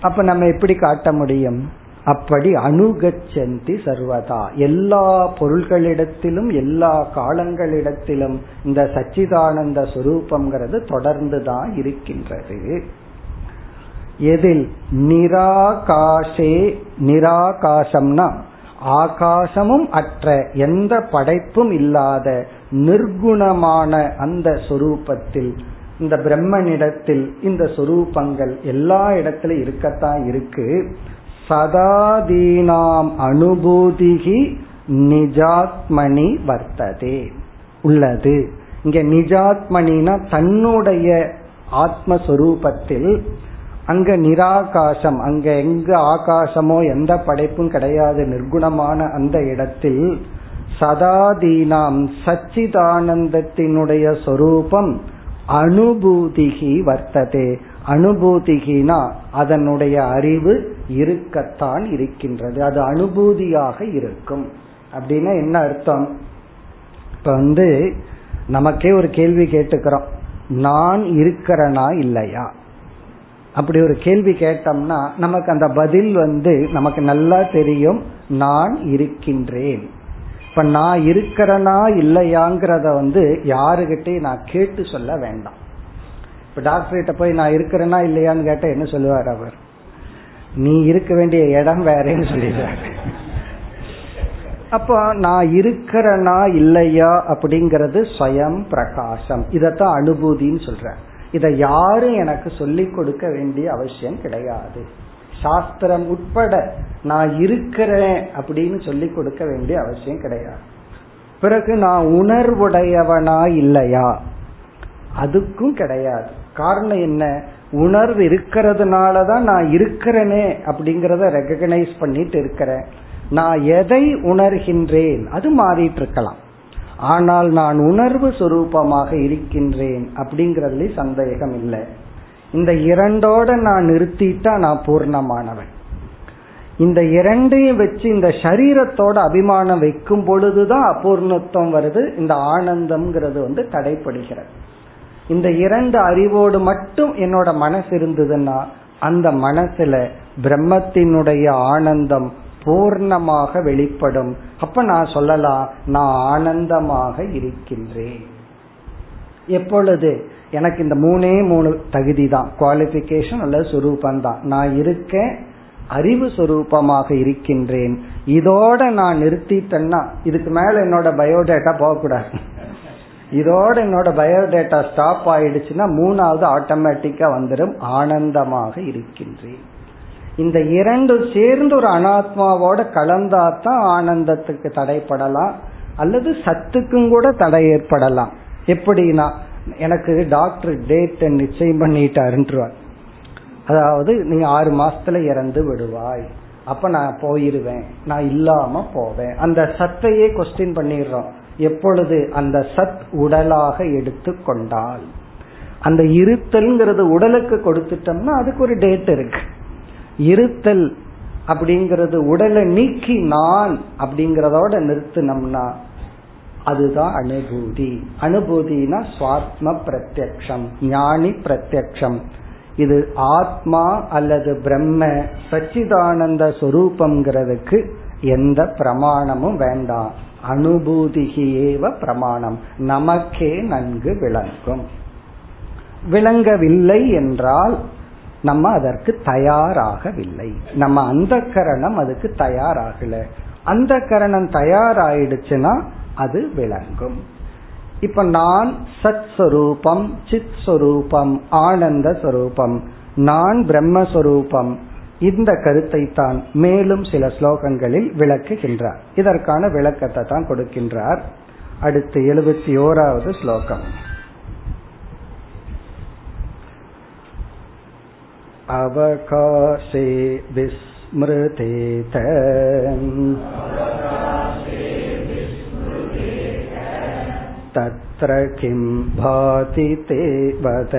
அப்ப நம்ம எப்படி காட்ட முடியும்? அப்படி அணுகச்சந்தி சர்வதா. எல்லா பொருள்களிடத்திலும் எல்லா காலங்களிடத்திலும் இந்த சச்சிதானந்த சுரூபம்ங்கிறது தொடர்ந்து தான் இருக்கின்றது. எதில் நிராகாசே நிராகாசம்னா ஆகாசமும் அற்ற எந்த படைப்பும் இல்லாத நிர்குணமான அந்த சொரூபத்தில் இந்த பிரம்மனிடத்தில் இந்த சொரூபங்கள் எல்லா இடத்திலும் இருக்கத்தான் இருக்கு. சதாதீனாம் அனுபூதிகி நிஜாத்மணி வர்த்ததே. உள்ளது. இங்க நிஜாத்மனினா தன்னுடைய ஆத்மஸ்வரூபத்தில் அங்க நிராகாசம் அங்க எங்க ஆகாசமோ எந்த படைப்பும் கிடையாது நிர்குணமான அந்த இடத்தில் சதாதீனாம் சச்சிதானந்தத்தினுடைய சொரூபம் அனுபூதிகி வர்த்ததே. அனுபூதிகினா அதனுடைய அறிவு இருக்கத்தான் இருக்கின்றது. அது அனுபூதியாக இருக்கும். அப்படின்னா என்ன அர்த்தம்? இப்ப வந்து நமக்கே ஒரு கேள்வி கேட்டுக்கிறோம். நான் இருக்கிறனா இல்லையா? அப்படி ஒரு கேள்வி கேட்டோம்னா நமக்கு அந்த பதில் வந்து நமக்கு நல்லா தெரியும். நான் இருக்கின்றேன். இப்ப நான் இருக்கிறனா இல்லையாங்கிறத வந்து யாருகிட்டே நான் கேட்டு சொல்ல வேண்டாம். இப்ப டாக்டர்கிட்ட போய் நான் இருக்கிறேனா இல்லையான்னு கேட்டா என்ன சொல்லுவார் அவர்? நீ இருக்க வேண்டிய இடம் வேறேன்னு சொல்லிடுறாரு அப்போ நான் இருக்கிறனா இல்லையா அப்படிங்கிறது ஸ்வயம் பிரகாசம். இதத்தான் அனுபூதின்னு சொல்றேன் இதை யாரும் எனக்கு சொல்லிக் கொடுக்க வேண்டிய அவசியம் கிடையாது. சாஸ்திரம் உட்பட நான் இருக்கிறேன் அப்படின்னு சொல்லி கொடுக்க வேண்டிய அவசியம் கிடையாது. பிறகு நான் உணர்வுடையவனா இல்லையா? அதுக்கும் கிடையாது. காரணம் என்ன? உணர்வு இருக்கிறதுனாலதான் நான் இருக்கிறேனே அப்படிங்கறத ரெகனைஸ் பண்ணிட்டு இருக்கிறேன். நான் எதை உணர்கின்றேன்? அது மாறிட்டு இருக்கலாம் ஆனால் நான் உணர்வு சுரூபமாக இருக்கின்றேன் அப்படிங்கறதுல சந்தேகம் இல்லை. இந்த இரண்டோட நான் நிறுத்திட்டா நான் பூர்ணமானவன். இந்த இரண்டையும் வச்சு இந்த சரீரத்தோட அபிமானம் வைக்கும் பொழுதுதான் அபூர்ணத்துவம் வருது இந்த ஆனந்தம்ங்கிறது வந்து தடைப்படுகிறது. இந்த இரண்டு அறிவோடு மட்டும் என்னோட மனசு இருந்ததுன்னா அந்த மனசுல பிரம்மத்தினுடைய ஆனந்தம் பூர்ணமாக வெளிப்படும். அப்ப நான் சொல்லலாம் நான் ஆனந்தமாக இருக்கின்றேன். எப்பொழுது? எனக்கு இந்த மூணே மூணு தகுதி தான் குவாலிபிகேஷன் அல்லது சுரூபம் தான் நான் இருக்கேன் அறிவு சுரூபமாக இருக்கின்றேன். இதோட நான் நிறுத்திட்டேன்னா இதுக்கு மேல என்னோட பயோடேட்டா போகக்கூடாது. இதோட என்னோட பயோடேட்டா ஸ்டாப் ஆயிடுச்சுன்னா மூணாவது ஆட்டோமேட்டிக்கா வந்துடும் ஆனந்தமாக இருக்கின்றேன். இந்த இரண்டு சேர்ந்து ஒரு அனாத்மாவோட கலந்தாதான் ஆனந்தத்துக்கு தடைப்படலாம் அல்லது சத்துக்கும் கூட தடை ஏற்படலாம். எப்படின்னா எனக்கு டாக்டர் டேட் நிச்சயம் பண்ணிட்டாருன்றார் அதாவது நீ ஆறு மாசத்துல இறந்து விடுவாய். அப்ப நான் போயிருவேன் நான் இல்லாம போவேன். அந்த சத்தையே கொஸ்டின் பண்ணிடுறோம். எப்பொழுது அந்த சத் உடலாக எடுத்து கொண்டால் அந்த இருத்தல்ங்கிறது உடலுக்கு கொடுத்துட்டோம்னா அதுக்கு ஒரு டேட் இருக்கு. இருத்தல் அப்படிங்கறது உடலை நீக்கி நான் அப்படிங்கறதோட நிறுத்தினோம்னா அதுதான் அனுபூதி. அனுபூதினா சுவாத்ம பிரத்யக்ஷம் ஞானி பிரத்யக்ஷம். இது ஆத்மா அல்லது பிரம்ம சச்சிதானந்த சொரூபம்ங்கிறதுக்கு எந்த பிரமாணமும் வேண்டாம். அனுபூதிகேவ பிரமாணம். நமக்கே நன்கு விளங்கும். விளங்கவில்லை என்றால் நம்ம அதற்கு தயாராகவில்லை. நம்ம அந்த கரணம் அதுக்கு தயாராகல. அந்த கரணம் தயாராயிடுச்சுன்னா அது விளங்கும். இப்ப நான் சத் சொரூபம் சித் சொரூபம் ஆனந்த சொரூபம் நான் பிரம்மஸ்வரூபம் இந்த கருத்தை தான் மேலும் சில ஸ்லோகங்களில் விளக்குகின்றார் இதற்கான விளக்கத்தை தான் கொடுக்கின்றார் அடுத்து எழுபத்தி ஓராவது ஸ்லோகம் अवकाशे विस्मृतेत तत्र किं भाति ते वद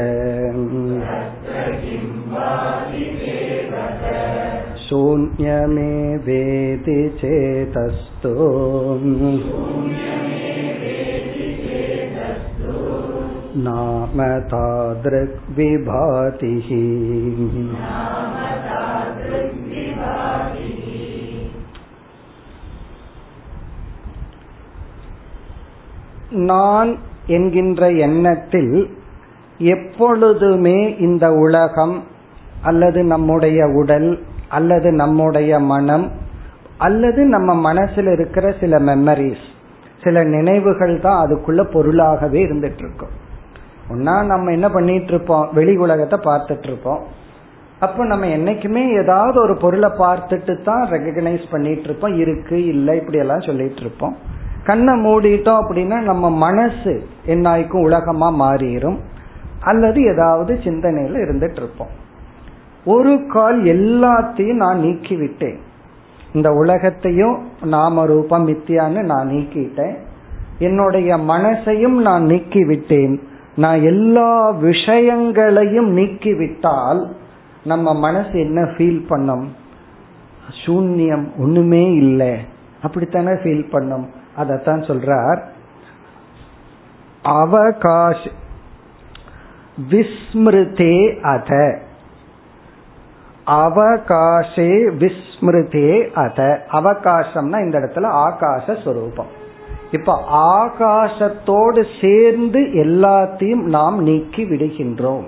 शून्यमे वेति चेतस्तु नाम तादृग्विभातिः நான் என்கின்ற எண்ணத்தில் எப்பொழுதுமே இந்த உலகம் அல்லது நம்முடைய உடல் அல்லது நம்முடைய மனம் அல்லது நம்ம மனசில் இருக்கிற சில மெமரிஸ் சில நினைவுகள் தான் அதுக்குள்ள பொருளாகவே இருந்துட்டு இருக்கும் ஒன்னா நம்ம என்ன பண்ணிட்டு இருப்போம் வெளி உலகத்தை பார்த்துட்டு இருப்போம் அப்போ நம்ம என்னைக்குமே ஏதாவது ஒரு பொருளை பார்த்துட்டு தான் ரெகக்னைஸ் பண்ணிட்டு இருப்போம் இருக்கு இல்லை இப்படி எல்லாம் சொல்லிட்டு இருப்போம் கண்ணை மூடிட்டோம் அப்படின்னா நம்ம மனசு என்னாய்க்கும் உலகமா மாறிடும் அல்லது ஏதாவது சிந்தனையில இருந்துட்டு இருப்போம் ஒரு கால் எல்லாத்தையும் நான் நீக்கிவிட்டேன். இந்த உலகத்தையும் நாம ரூபம் மித்தியான்னு நான் நீக்கிட்டேன். என்னுடைய மனசையும் நான் நீக்கிவிட்டேன். நான் எல்லா விஷயங்களையும் நீக்கிவிட்டால் நம்ம மனசு என்ன ஃபீல் பண்ணும்? சூன்யம் ஒண்ணுமே இல்லை. அப்படித்தானே ஃபீல் பண்ணும்? அதத்தான் சொல்றார். அவகாஷ் விஸ்மிருதே அத. அவகாசே விஸ்மிருதே அத. அவகாசம்னா இந்த இடத்துல ஆகாச சொரூபம் இப்ப ஆகாசத்தோடு சேர்ந்து எல்லாத்தையும் நாம் நீக்கி விடுகின்றோம்.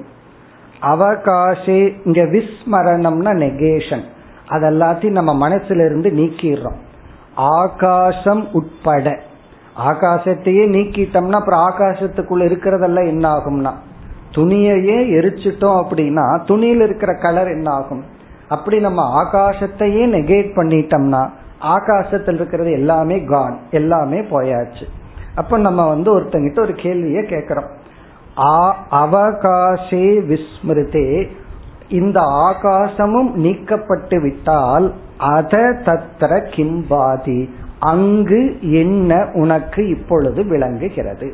அவகாசே இங்க விஸ்மரணம்னா நெகேஷன் அதெல்லாத்தையும் நம்ம மனசுல இருந்து நீக்கிடுறோம். ஆகாசம் உட்பட. ஆகாசத்தையே நீக்கிட்டோம்னா அப்புறம் ஆகாசத்துக்குள்ள இருக்கிறதெல்லாம் என்ன ஆகும்னா துணியையே எரிச்சிட்டோம் அப்படின்னா துணியில் இருக்கிற கலர் என்ன ஆகும் அப்படி நம்ம ஆகாசத்தையே நெகேட் பண்ணிட்டோம்னா ஆகாசத்தில் இருக்கிறது எல்லாமே கான் எல்லாமே போயாச்சு. அப்ப நம்ம வந்து ஒருத்தங்கிட்ட ஒரு கேள்வியை கேட்கிறோம். அவகாசே விஸ்மிருதே இந்த ஆகாசமும் நீக்கப்பட்டு விட்டால் அத தத்திர கிம்பாதி அங்கு என்ன உனக்கு இப்பொழுது விளங்குகிறது?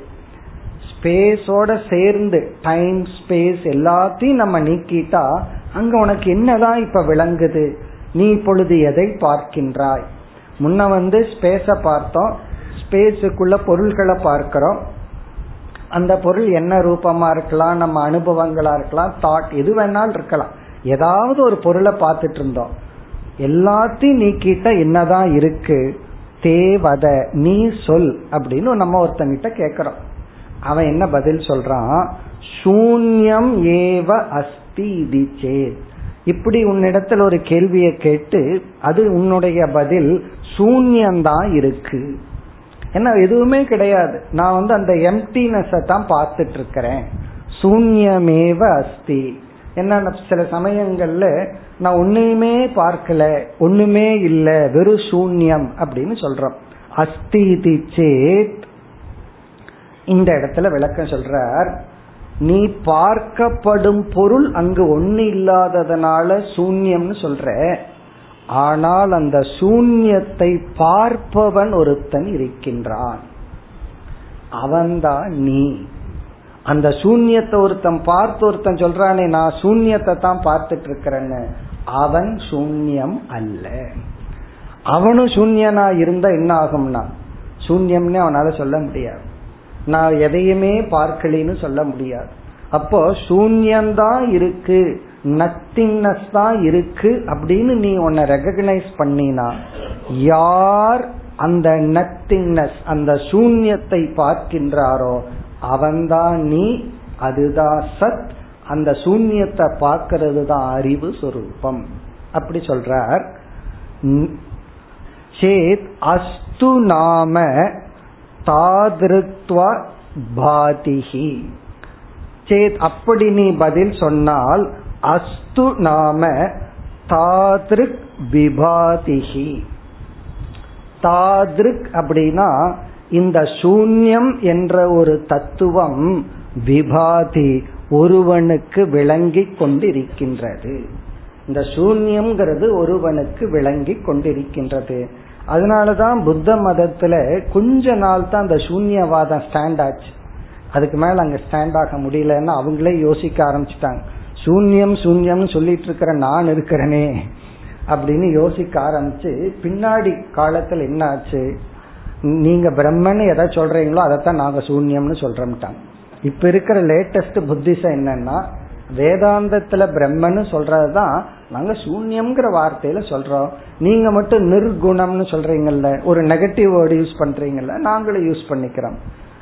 ஸ்பேஸோட சேர்ந்து டைம் ஸ்பேஸ் எல்லாத்தையும் நம்ம நீக்கிட்டா அங்க உனக்கு என்னதான் இப்ப விளங்குது? நீ இப்பொழுது எதை பார்க்கின்றாய்? முன்ன வந்து ஸ்பேஸ பார்த்தோம். ஸ்பேஸுக்குள்ள பொருள்களை பார்க்கிறோம். அந்த பொருள் என்ன ரூபமா இருக்கலாம் நம்ம அனுபவங்களா இருக்கலாம் தாட் எது வேணாலும் இருக்கலாம். ஏதாவது ஒரு பொருளை பார்த்துட்டு இருந்தோம். எல்லாத்தையும் நீக்கிட்ட என்னதான் இருக்கு? தேவத நீ சொல் அப்படின்னு நம்ம ஒருத்தங்கிட்ட கேக்குறோம் அவன் என்ன பதில் சொல்றான்? சூன்யம் ஏவ அஸ்தி சேத். இப்படி உன்னிடத்தில் ஒரு கேள்வியை கேட்டு அது உன்னுடைய பதில் சூன்யம்தான் இருக்கு. ஏன்னா எதுவுமே கிடையாது. நான் வந்து அந்த எம்டினஸ் தான் பார்த்துட்டு இருக்கிறேன் சூன்யமேவ அஸ்தி. என்ன சில சமயங்கள்ல நான் ஒண்ணுமே பார்க்கல ஒண்ணுமே இல்லை வெறும் சூன்யம் அப்படின்னு சொல்றோம். அஸ்தி சேத். இந்த இடத்துல விளக்கம் சொல்றார் நீ பார்க்கப்படும் பொருள் அங்கு ஒன்னு இல்லாததுனால சூன்யம்னு சொல்ற. ஆனால் அந்த சூன்யத்தை பார்ப்பவன் ஒருத்தன் இருக்கின்றான். அவன்தான் நீ. அந்த சூன்யத்தை ஒருத்தன் பார்த்து ஒருத்தன் சொல்றானே நான் சூன்யத்தை தான் பார்த்துட்டு இருக்கிறேன்னு அவன் சூன்யம் அல்ல. அவனும் சூன்யனா இருந்தா என்ன ஆகும்னா சூன்யம்னு அவனால சொல்ல முடியாது. நான் எதையுமே பார்க்கலின்னு சொல்ல முடியாது. அப்போ சூன்யம்தான் இருக்கு நத்திங்னஸ் தான் இருக்கு அப்படின்னு நீ உன்னை ரெகக்னைஸ் பண்ணினா யார் அந்த நத்திங்னஸ் அந்த சூன்யத்தை பார்க்கின்றாரோ அவன்தான் நீ அதுதான் சத் அந்த சூன்யத்தை பார்க்கறது தான் அறிவு சொரூபம். அப்படி சொல்றார். சேத் அஸ்து நாம தாதிருத்வா பாதிஹி. சேத் அப்படி நீ பதில் சொன்னால் அஸ்து நாம தாதிருக் விபாதிஹி. தாதிருக் அப்படின்னா இந்த சூன்யம் என்ற ஒரு தத்துவம் விபாதி ஒருவனுக்கு விளங்கி கொண்டிருக்கின்றது. இந்த சூன்யம்ங்கிறது ஒருவனுக்கு விளங்கி கொண்டிருக்கின்றது. அதனாலதான் புத்த மதத்துல கொஞ்ச நாள் தான் அந்த சூன்யவாதம் ஸ்டாண்ட் ஆச்சு. அதுக்கு மேல அங்க ஸ்டாண்ட் ஆக முடியலன்னு அவங்களே யோசிக்க ஆரம்பிச்சுட்டாங்க. சூன்யம் சூன்யம்னு சொல்லிட்டு இருக்கிற நான் இருக்கிறனே அப்படின்னு யோசிக்க ஆரம்பிச்சு பின்னாடி காலத்துல என்ன ஆச்சு நீங்க பிரம்மன் எதை சொல்றீங்களோ அதைத்தான் நாங்க சூன்யம்னு சொல்றோம்ட்டாங்க. இப்ப இருக்கிற லேட்டஸ்ட் புத்திசம் என்னன்னா வேதாந்தத்துல பிரம்மன்னு சொல்றதுதான் நாங்க சூன்யம்ங்கிற வார்த்தையில சொல்றோம். நீங்க மட்டும் நிர்குணம்னு சொல்றீங்கல்ல. ஒரு நெகட்டிவ் வேர்டு யூஸ் பண்றீங்கல்ல. நாங்களும் யூஸ் பண்ணிக்கிறோம்.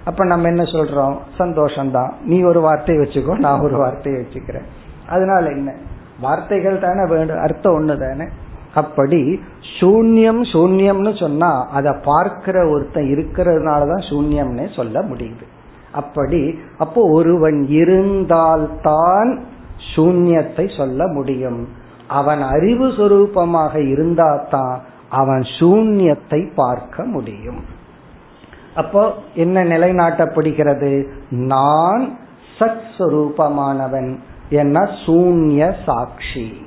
அப்ப நம்ம என்ன சொல்றோம்? சந்தோஷம்தான். நீ ஒரு வார்த்தையை வச்சுக்கோ நான் ஒரு வார்த்தையை வச்சுக்கிறேன். அதனால என்ன? வார்த்தைகள் தானே வேண்டும் அர்த்தம் ஒண்ணு தானே? அப்படி சூன்யம் சூன்யம்னு சொன்னா அதை பார்க்கிற ஒருத்தன் இருக்கிறதுனாலதான் சூன்யம்னே சொல்ல முடியுது. அப்படி அப்போ ஒருவன் இருந்தால்தான் சூன்யத்தை சொல்ல முடியும். அவன் அறிவு சுரூபமாக இருந்தாதான் அவன் சூன்யத்தை பார்க்க முடியும். அப்போ என்ன நிலைநாட்டப்படுகிறது? நான் சத் சுரூபமானவன் என்ன சூன்ய சாட்சி.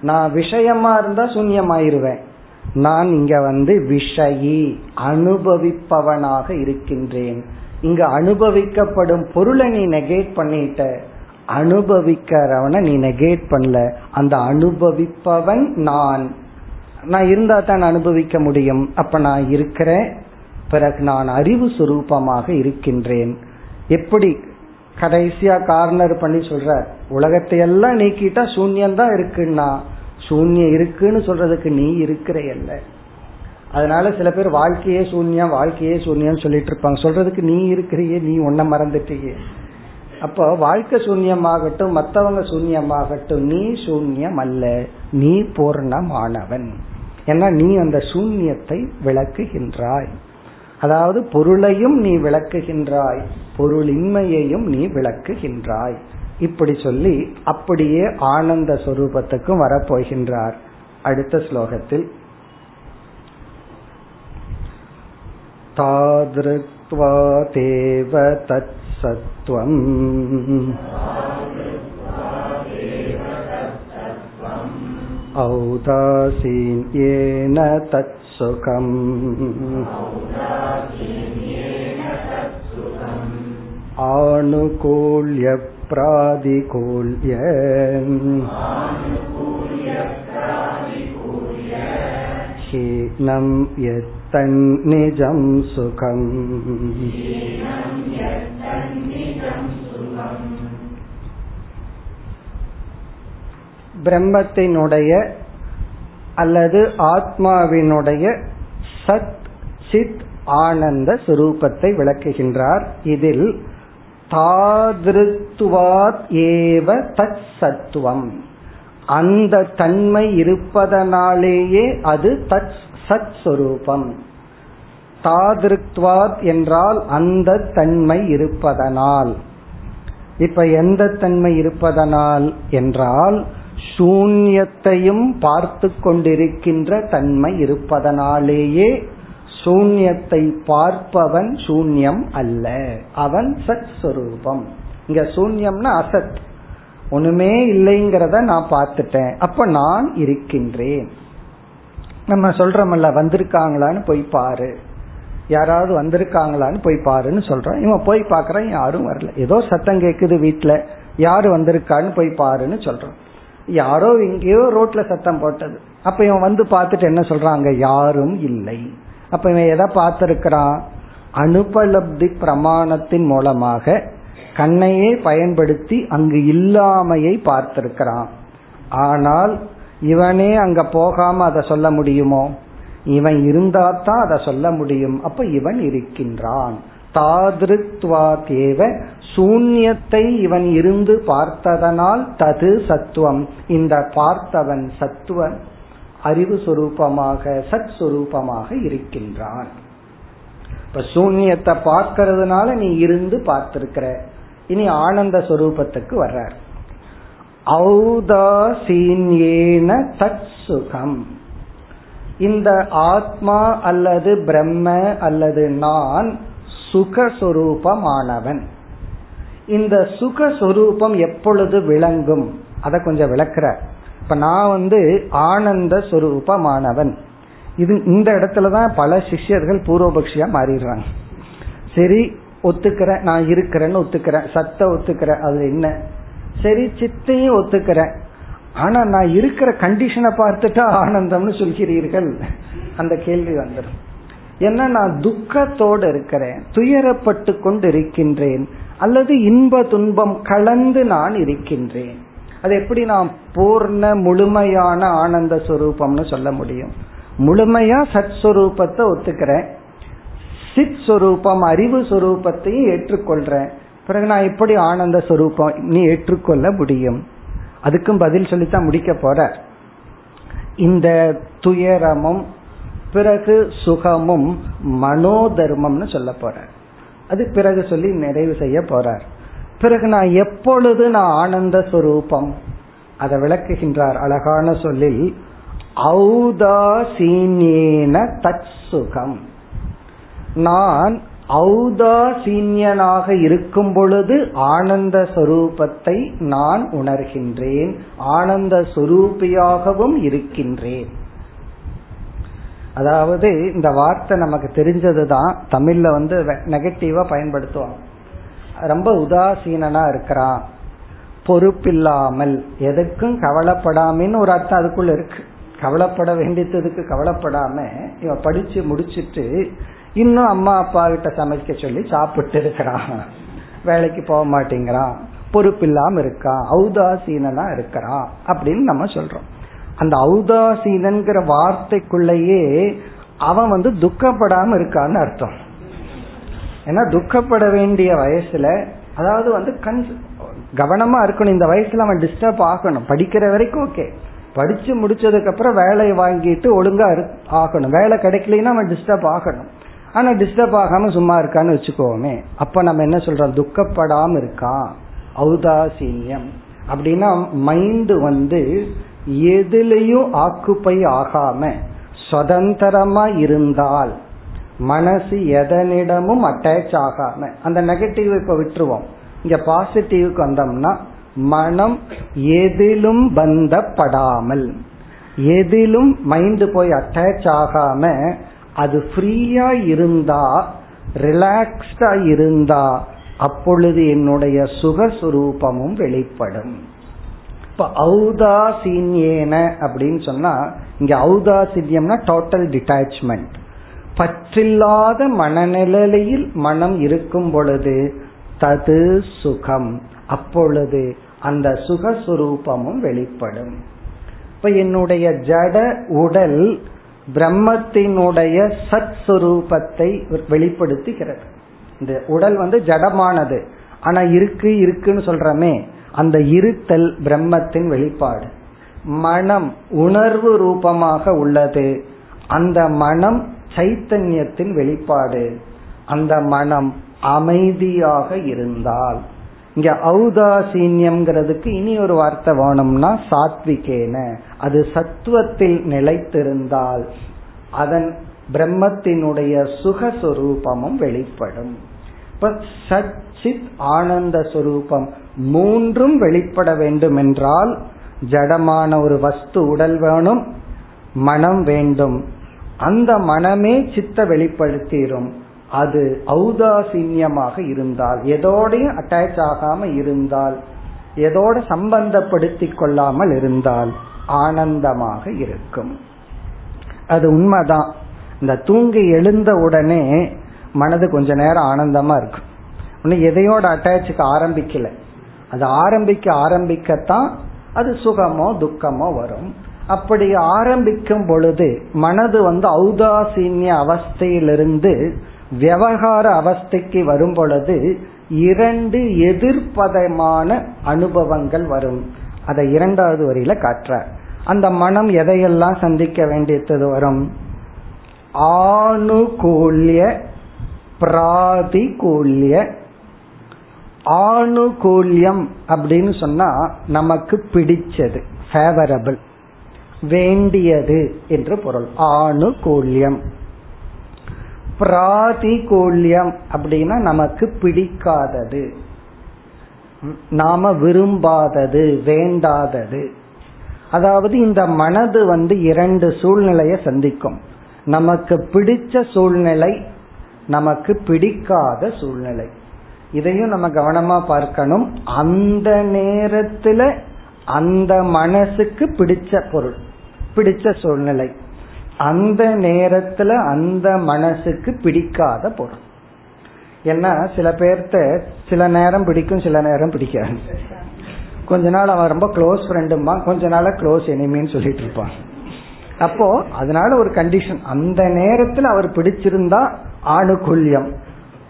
நான் விஷயமா இருந்தா சூன்யமாயிருவேன். நான் இங்க வந்து விஷயி அனுபவிப்பவனாக இருக்கின்றேன். இங்க அனுபவிக்கப்படும் பொருளை நீ நெகேட் பண்ணிட்ட அனுபவிக்கிறவனை நீ நெகேட் பண்ணல. அந்த அனுபவிப்பவன் நான். நான் இருந்தா தான் அனுபவிக்க முடியும். அப்ப நான் இருக்கிறேன் பிறகு நான் அறிவு சுரூபமாக இருக்கின்றேன். எப்படி? கடைசியா கார்னர் பண்ணி சொல்ற உலகத்தையெல்லாம் நீக்கிட்டா சூன்யம்தான் இருக்குன்னா சூன்யம் இருக்குன்னு சொல்றதுக்கு நீ இருக்கிறையல்ல. அதனால சில பேர் வாழ்க்கையே சூன்யம் வாழ்க்கையே சூன்யம் சொல்லிட்டு இருப்பாங்க. சொல்றதுக்கு நீ இருக்கிறியே நீ உன்ன மறந்துட்டியே. அப்போ வாழ்க்கை சூன்யமாகட்டும் மற்றவங்க சூன்யமாகட்டும் நீ சூன்யம் அல்ல நீ பூர்ணமானவன் ஏன்னா நீ அந்த சூன்யத்தை விளக்குகின்றாய் அதாவது பொருளையும் நீ விளக்குகின்றாய் பொருளின்மையையும் நீ விளக்குகின்றாய் இப்படி சொல்லி அப்படியே ஆனந்த சொரூபத்துக்கும் வரப்போகின்றார் அடுத்த ஸ்லோகத்தில் तादृक्त्वा देव तत्सत्त्वम् औदासीन्येन तत्सुखम् आनुकूल्यप्रादिकूल्य हीनं यत्तन्निजं सुखम् பிரம்மத்தினுடைய அல்லது ஆத்மாவினுடைய சத் சித் ஆனந்த சுரூபத்தை விளக்குகின்றார். இதில் தாதிருத்துவாத் ஏவ தத் சத்துவம். அந்த தன்மை இருப்பதனாலேயே அது தத் சத் சுரூபம். தாதிருத்வாத் என்றால் அந்த தன்மை இருப்பதனால். இப்ப எந்த தன்மை இருப்பதனால் என்றால் சூன்யத்தையும் பார்த்து கொண்டிருக்கின்ற தன்மை இருப்பதனாலேயே சூன்யத்தை பார்ப்பவன் சூன்யம் அல்ல. அவன் சத் சுரூபம். இங்க சூன்யம்னா அசத். ஒண்ணுமே இல்லைங்கிறத நான் பார்த்துட்டேன். அப்ப நான் இருக்கின்றேன். நம்ம சொல்றோம்ல வந்திருக்காங்களான்னு போய் பாரு. யாராவது வந்திருக்காங்களான்னு போய் பாருன்னு சொல்றான் இவன் போய் பாக்குறான் யாரும் வரல. ஏதோ சத்தம் கேக்குது வீட்டுல யாரு வந்திருக்கான்னு போய் பாருன்னு சொல்றான் யாரோ எங்கேயோ ரோட்ல சத்தம் போட்டது. அப்ப இவன் வந்து பார்த்துட்டு என்ன சொல்றாங்க யாரும் இல்லை. அப்ப இவன் எதை பார்த்திருக்கிறான்? அனுபலப்தி பிரமாணத்தின் மூலமாக கண்ணையே பயன்படுத்தி அங்கு இல்லாமையை பார்த்திருக்கிறான். ஆனால் இவனே அங்க போகாம அதை சொல்ல முடியுமோ? இவன் இருந்தா தான் அதை சொல்ல முடியும். அப்ப இவன் இருக்கின்றான். தாதிருத்வாதேவ சூன்யத்தை இவன் இருந்து பார்த்ததனால் தது சத்துவம். இந்த பார்த்தவன் சத்துவ அறிவு சுரூபமாக சத் சுரூபமாக இருக்கின்றான். இப்ப சூன்யத்தை பார்க்கறதுனால நீ இருந்து பார்த்திருக்கிற. இனி ஆனந்த சுரூபத்துக்கு வர்றார். ஔதாசீன்யேன தத் சுகம் இந்த ஆத்மா அல்லது பிரம்ம அல்லது நான் சுகஸ்வரூபமானவன். இந்த சுகஸ்வரூபம் எப்பொழுது விளங்கும்? அதை கொஞ்சம் விளக்குற. இப்ப நான் வந்து ஆனந்த சுரூபமானவன். இது இந்த இடத்துலதான் பல சிஷ்யர்கள் பூர்வபக்ஷியா மாறிடுறாங்க. சரி ஒத்துக்கிறேன் நான் இருக்கிறேன்னு ஒத்துக்கிறேன் சத்த ஒத்துக்கிறேன் அது என்ன? சரி சித்தையும் ஒத்துக்கிறேன் ஆனா நான் இருக்கிற கண்டிஷனை பார்த்துட்டா ஆனந்தம்னு சொல்கிறீர்கள். அந்த கேள்வி வந்துடும் ஏன்னா நான் துக்கத்தோடு இருக்கிறேன் துயரப்பட்டு கொண்டு இருக்கின்றேன் அல்லது இன்ப துன்பம் கலந்து நான் இருக்கின்றேன். அது எப்படி நான் பூர்ண முழுமையான ஆனந்த சுரூபம்னு சொல்ல முடியும். முழுமையா சத் சுரூபத்தை ஒத்துக்கிறேன். சித் சுரூபம் அறிவு சுரூபத்தையும் ஏற்றுக்கொள்றேன். பிறகு நான் எப்படி ஆனந்த சுரூபம் நீ ஏற்றுக்கொள்ள முடியும். அதுக்கும் பதில் சொல்லித்தான் முடிக்க போற இந்த துயரமும் பிறகு சுகமும் மனோதர்மம்னு சொல்ல போறார் அது பிறகு சொல்லி நிறைவு செய்ய போறார். பிறகு நான் எப்பொழுது நான் ஆனந்த சுரூபம்? அதை விளக்குகின்றார் அழகான சொல்லில் ஔதாசீன்யேன தத் சுகம் நான் ஔதாசீன்யனாக இருக்கும் பொழுது ஆனந்த சொரூபத்தை நான் உணர்கின்றேன் ஆனந்த சொரூபியாகவும் இருக்கின்றேன். அதாவது இந்த வார்த்தை நமக்கு தெரிஞ்சதுதான் தமிழ்ல வந்து நெகட்டிவா பயன்படுத்துவாங்க. ரொம்ப உதாசீனா இருக்கிறான் பொறுப்பில்லாமல். எதுக்கும் கவலைப்படாமன்னு ஒரு அர்த்தம் அதுக்குள்ள இருக்கு. கவலைப்பட வேண்டியதுக்கு கவலைப்படாம இவன் படிச்சு முடிச்சிட்டு இன்னும் அம்மா அப்பா கிட்ட சமைக்க சொல்லி சாப்பிட்டு இருக்கிறான் வேலைக்கு போக மாட்டேங்கிறான் பொறுப்பில்லாம இருக்கான் ஔதாசீனனா இருக்கிறான் அப்படின்னு நம்ம சொல்றோம். அந்த ஔதாசீனங்கிற வார்த்தைக்குள்ளேயே அவன் வந்து துக்கப்படாம இருக்கான்னு அர்த்தம். ஏன்னா துக்கப்பட வேண்டிய வயசுல அதாவது வந்து கண் கவனமா இருக்கணும். இந்த வயசுல அவன் டிஸ்டர்ப் ஆகணும். படிக்கிற வரைக்கும் ஓகே படிச்சு முடிச்சதுக்கு அப்புறம் வேலையை வாங்கிட்டு ஒழுங்கா ஆகணும். வேலை கிடைக்கலன்னா அவன் டிஸ்டர்ப் ஆகணும். ஆனா டிஸ்டர்ப் ஆகாம சும்மா இருக்கான்னு வச்சுக்கோமே. அப்ப நம்ம என்ன சொல்றோம்? துக்கப்படாம இருக்கான் ஔதாசீன்யம் அப்படின்னா மைண்ட் வந்து எதிலையும் ஆக்குப்பை ஆகாம சுதந்திரமா இருந்தால் மனசு எதனிடமும் அட்டாச் ஆகாம அந்த நெகட்டிவ் இப்ப விட்டுருவோம். இங்க பாசிட்டிவ்க்கு வந்தோம்னா மனம் எதிலும் பந்தப்படாமல் எதிலும் மைண்ட் போய் அட்டாச் ஆகாம அது ஃப்ரீயா இருந்தா ரிலாக்ஸ்டா இருந்தா அப்பொழுது என்னுடைய சுகஸ்வரூபமும் வெளிப்படும். இப்ப ஔதாசீன்யேன அப்படின்னு சொன்னா இங்க ஔதாசீன்யம்னா டோட்டல் டிட்டாச்மெண்ட் பற்றில்லாத மனநிலையில் மனம் இருக்கும் பொழுது தது சுகம். அப்பொழுது அந்த சுகஸ்வரூபமும் வெளிப்படும். இப்ப என்னுடைய ஜட உடல் பிரம்மத்தினுடைய சத் சுரூபத்தை வெளிப்படுத்துகிறது. இந்த உடல் வந்து ஜடமானது. ஆனா இருக்கு இருக்குன்னு சொல்றமே அந்த இருத்தல் பிரம்மத்தின் வெளிப்பாடு. மனம் உணர்வு ரூபமாக உள்ளது. அந்த மனம் சைத்தன்யத்தின் வெளிப்பாடு. அந்த மனம் அமைதியாக இருந்தால். இங்க ஔதாசீன்யம்ங்கிறதுக்கு இனி ஒரு வார்த்தை வேணும்னா சாத்விகேன. அது சத்துவத்தில் நிலைத்திருந்தால் அதன் பிரம்மத்தினுடைய சுகஸ்வரூபமும் வெளிப்படும். இப்ப சித் ஆனந்த சுரூபம் மூன்றும் வெளிப்பட வேண்டும் என்றால் ஜடமான ஒரு வஸ்து உடல் வேணும் மனம் வேண்டும். அந்த மனமே சித்த வெளிப்படுத்திடும் அது ஔதாசீன்யமாக இருந்தால் எதோடையும் அட்டாச் ஆகாம இருந்தால் எதோட சம்பந்தப்படுத்தி கொள்ளாமல் இருந்தால் ஆனந்தமாக இருக்கும். அது உண்மைதான். இந்த தூங்கி எழுந்த உடனே மனது கொஞ்ச நேரம் ஆனந்தமா இருக்கும். இன்னும் எதையோட அட்டாச்சுக்கு ஆரம்பிக்கல. அது ஆரம்பிக்க ஆரம்பிக்கத்தான் அது சுகமோ துக்கமோ வரும். அப்படி ஆரம்பிக்கும் பொழுது மனது வந்து ஔதாசீன்ய அவஸ்தையிலிருந்து விவகார அவஸ்தைக்கு வரும் பொழுது இரண்டு எதிர்ப்பதமான அனுபவங்கள் வரும். அதை இரண்டாவது வரியில காற்ற அந்த மனம் எதையெல்லாம் சந்திக்க வேண்டியது வரும்? ஆணுகூல்ய பிராதிகூல்ய ஆணுகூல்யம் அப்படின்னு சொன்னா நமக்கு பிடிச்சது ஃபேவரபிள் வேண்டியது என்று பொருள். ஆணுகூல்யம். பிராதிகூல்யம் அப்படின்னா நமக்கு பிடிக்காதது. நாம விரும்பாதது வேண்டாதது. அதாவது இந்த மனது வந்து இரண்டு சூழ்நிலையை சந்திக்கும். நமக்கு பிடிச்ச சூழ்நிலை நமக்கு பிடிக்காத சூழ்நிலை. இதையும் நம்ம கவனமா பார்க்கணும். அந்த நேரத்துல அந்த மனசுக்கு பிடிச்ச பொருள் பிடிச்ச சூழ்நிலை. அந்த நேரத்துல அந்த மனசுக்கு பிடிக்காத பொருள். ஏன்னா சில பேர்த்த சில நேரம் பிடிக்கும் சில நேரம் பிடிக்காது. கொஞ்ச நாள் அவன் ரொம்ப க்ளோஸ் ஃப்ரெண்டுமா கொஞ்ச நாள க்ளோஸ் எனிமின்னு சொல்லிட்டு இருப்பான். அப்போ அதனால ஒரு கண்டிஷன் அந்த நேரத்துல அவர் பிடிச்சிருந்தா ஆணுகுல்யம்.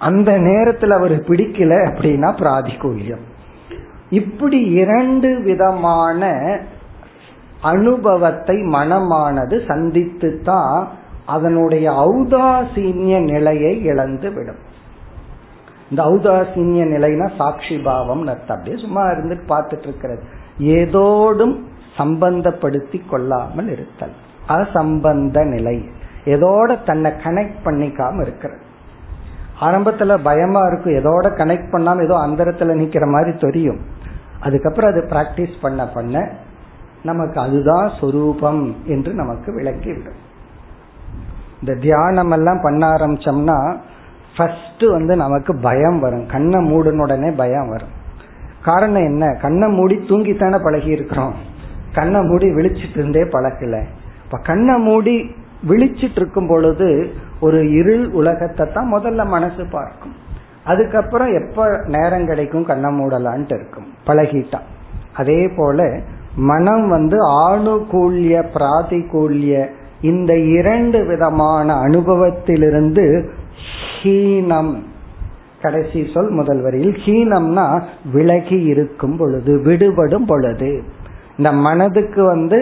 அந்த நேரத்தில் அவர் பிடிக்கல அப்படின்னா பிராதிகூல்யம். இப்படி இரண்டு விதமான அனுபவத்தை மனமானது சந்தித்து தான் அதனுடைய ஔதாசீன்ய நிலையை இழந்து விடும். இந்த ஔதாசீன்ய நிலைனா சாட்சி பாவம் அப்படியே சும்மா இருந்து பார்த்துட்டு இருக்கிறது. ஏதோடும் சம்பந்தப்படுத்தி கொள்ளாமல் இருத்தல். அசம்பந்த நிலை. எதோட தன்னை கனெக்ட் பண்ணிக்காம இருக்கிறது. ஆரம்பத்துல பயமா இருக்கும் எதோட கனெக்ட் பண்ணாம ஏதோ அந்தரத்துல நிக்கிற மாதிரி தெரியும். அதுக்கப்புறம் அது பிராக்டிஸ் பண்ண பண்ண நமக்கு அதுதான் சொரூபம் என்று நமக்கு விளக்கிவிடும் இந்த தியானம் எல்லாம் பண்ண ஆரம்பிச்சோம்னா ஃபர்ஸ்ட் வந்து நமக்கு பயம் வரும். கண்ணை மூடின உடனே பயம் வரும். காரணம் என்ன? கண்ணை மூடி தூங்கித்தானே பழகி இருக்கிறோம். கண்ணை மூடி விழிச்சிட்டு இருந்தே பழகல இப்ப கண்ணை மூடி விழிச்சிட்டு இருக்கும் பொழுது ஒரு இருள் உலகத்தை தான் முதல்ல மனசு பார்க்கும். அதுக்கப்புறம் எப்ப நேரம் கிடைக்கும் கண்ணை மூடலான்ட்டு இருக்கும். பழகிட்டான் அதே போல மனம் வந்து ஆணுகூல்ய பிராதிகூல்ய இந்த இரண்டு விதமான அனுபவத்திலிருந்து ஹீனம். கடைசி சொல் முதல் வரியில் ஹீனம்னா விலகி இருக்கும் பொழுது விடுபடும் பொழுது. இந்த மனதுக்கு வந்து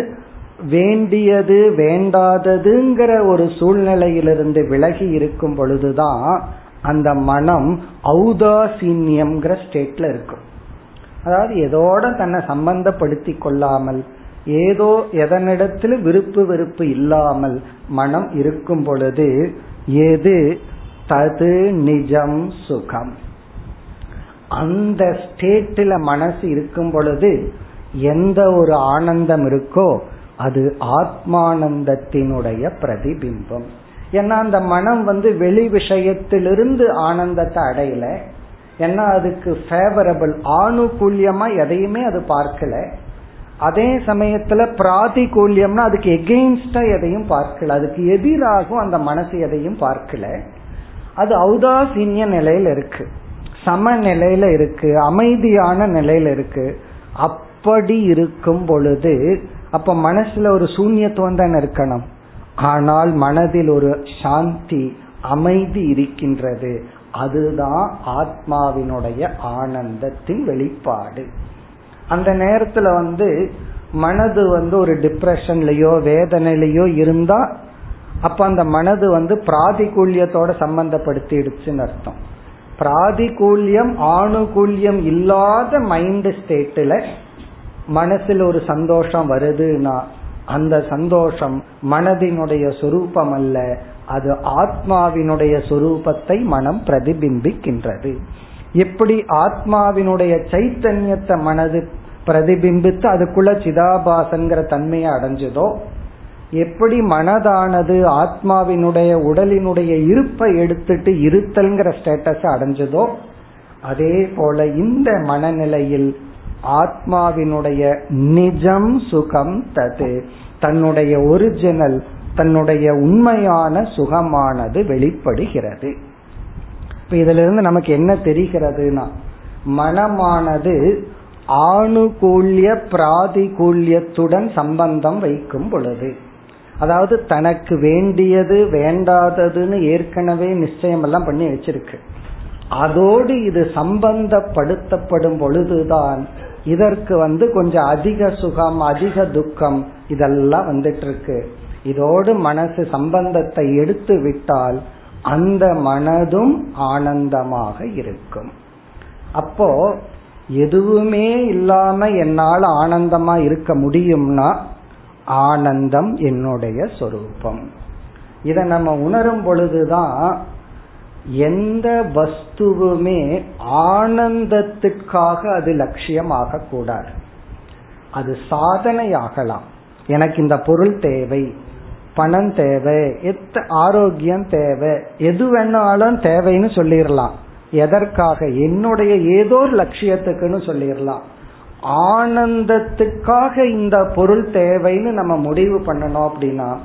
வேண்டியது வேண்டாததுங்கிற ஒரு சூழ்நிலையிலிருந்து விலகி இருக்கும் பொழுதுதான் அந்த மனம் ஔதாசீன்யம்ங்கிற ஸ்டேட்ல இருக்கும். அதாவது எதோட தன்னை சம்பந்தப்படுத்தி கொள்ளாமல் ஏதோ எதனிடத்தில் விருப்பு வெறுப்பு இல்லாமல் மனம் இருக்கும் பொழுது எது? தது நிஜம் சுகம். அந்த ஸ்டேட்டில் மனசு இருக்கும் பொழுது எந்த ஒரு ஆனந்தம் இருக்கோ அது ஆத்மானந்தத்தினுடைய பிரதிபிம்பம். ஏன்னா அந்த மனம் வந்து வெளி விஷயத்திலிருந்து ஆனந்தத்தை அடையல. ஏன்னா அதுக்கு ஃபேவரபிள் ஆணுகூல்யமா எதையுமே அது பார்க்கல. அதே சமயத்துல பிராதிகூல்யம்னா அதுக்கு எகெயின்ஸ்டா எதையும் பார்க்கல. அதுக்கு எதிராகவும் அந்த மனசு எதையும் பார்க்கல. அது ஔதாசீன்ய நிலையில இருக்கு. சம நிலையில இருக்கு. அமைதியான நிலையில இருக்கு. அப்படி இருக்கும் பொழுது அப்ப மனசுல ஒரு சூன்யத்துவம் தான் இருக்கணும். ஆனால் மனதில் ஒரு சாந்தி அமைதி இருக்கின்றது. அதுதான் ஆத்மாவினுடைய ஆனந்தத்தின் வெளிப்பாடு. அந்த நேரத்துல வந்து மனது வந்து ஒரு டிப்ரெஷன்லயோ வேதனையிலயோ இருந்தா அப்ப அந்த மனது வந்து பிராதிகூல்யத்தோட சம்பந்தப்படுத்திடுச்சுன்னு அர்த்தம். பிராதிகூல்யம் ஆணுகூல்யம் இல்லாத மைண்ட் ஸ்டேட்டில் மனசில் ஒரு சந்தோஷம் வருதுன்னா அந்த சந்தோஷம் மனதினுடைய சொரூபம் அல்ல அது ஆத்மாவினுடைய சொரூபத்தை மனம் பிரதிபிம்பிக்கின்றது. எப்படி ஆத்மாவினுடைய சைத்தன்யத்தை மனது பிரதிபிம்பித்து அதுக்குள்ள சிதாபாசங்கிற தன்மையை அடைஞ்சதோ எப்படி மனதானது ஆத்மாவினுடைய உடலினுடைய இருப்பை எடுத்துட்டு இருத்தல்ங்கிற ஸ்டேட்டஸ் அடைஞ்சதோ அதே போல இந்த மனநிலையில் ஆத்மாவினுடைய நிஜம் சுகம் தது. தன்னுடைய ஒரிஜினல் தன்னுடைய உண்மையான சுகமானது வெளிப்படுகிறது. இப்ப இதுல இருந்து நமக்கு என்ன தெரிகிறதுனா மனமானது ஆணுகூல்ய பிராதிகூல்யத்துடன் சம்பந்தம் வைக்கும் பொழுது. அதாவது தனக்கு வேண்டியது வேண்டாததுன்னு ஏற்கனவே நிச்சயம் எல்லாம் பண்ணி வச்சிருக்கு. அதோடு இது சம்பந்தப்படுத்தப்படும் பொழுதுதான் இதற்கு வந்து கொஞ்சம் அதிக சுகம் அதிக துக்கம் இதெல்லாம் வந்துட்டு இருக்கு இதோடு மனசு சம்பந்தத்தை எடுத்து விட்டால் அந்த மனதும் ஆனந்தமாக இருக்கும். அப்போ எதுவுமே இல்லாம என்னால் ஆனந்தமா இருக்க முடியும்னா ஆனந்தம் என்னுடைய சொரூபம். இதை நம்ம உணரும் பொழுதுதான் எந்த வஸ்துவுமே ஆனந்தத்துக்காக அது லட்சியம் ஆகக்கூடாது அது சாதனை ஆகலாம் எனக்கு இந்த பொருள் தேவை பணம் தேவை எத்த ஆரோக்கியம் தேவை எது வேணாலும் தேவைன்னு சொல்லிடலாம். எதற்காக? என்னுடைய ஏதோ ஒரு லட்சியத்துக்குன்னு சொல்லிடலாம். ஆனந்தத்துக்காக இந்த பொருள் தேவைன்னு நம்ம முடிவு பண்ணணும் அப்படின்னா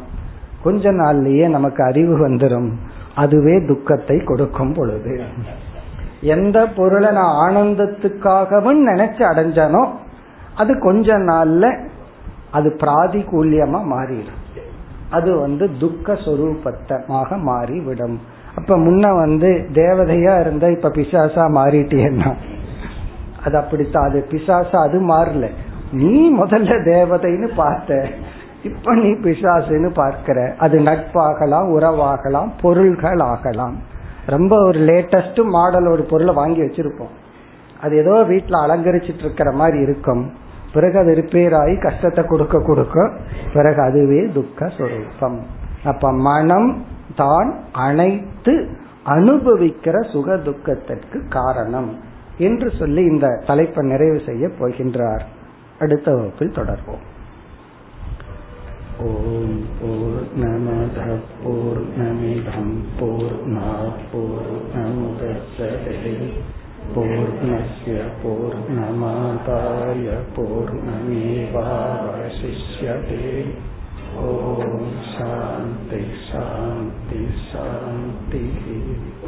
கொஞ்ச நாள்லயே நமக்கு அறிவு வந்துடும் அதுவே துக்கத்தை கொடுக்கும் பொழுது. எந்த பொருளை நான் ஆனந்தத்துக்காகவும் நினைச்சு அடைஞ்சனோ அது கொஞ்ச நாள்ல அது பிராதிகூல்யமா மாறிடும். அது வந்து துக்க சொரூபத்தமாக மாறிவிடும். அப்ப முன்ன வந்து தேவதையா இருந்தா இப்ப பிசாசா மாறிட்டேன்னா அது அப்படித்தான். அது பிசாசா அது மாறல. நீ முதல்ல தேவதைன்னு பார்த்த. இப்ப நீ பிசாசுன்னு பார்க்கிற. அது நட்பாகலாம் உறவாகலாம் பொருள்கள் ஆகலாம் ரொம்ப ஒரு லேட்டஸ்ட் மாடல் ஒரு பொருளை வாங்கி வச்சிருப்போம். அது ஏதோ வீட்டுல அலங்கரிச்சிட்டு இருக்கிற மாதிரி இருக்கும். பிறகு அது ரிப்பேர் ஆகி கஷ்டத்தை கொடுக்க கொடுக்க பிறகு அதுவே துக்க சுரூபம். அப்ப மனம் தான் அனைத்து அனுபவிக்கிற சுக துக்கத்திற்கு காரணம் என்று சொல்லி இந்த தலைப்பை நிறைவு செய்ய போகின்றார். அடுத்த வகுப்பில் தொடர்வோம். ॐ पूर्णमधपूर्णमिधं पूर्णापूर्णमुदस्सते पूर्णस्य पूर्णमादाय पूर्णमेवावशिष्यते ॐ शान्ति शान्ति शान्तिः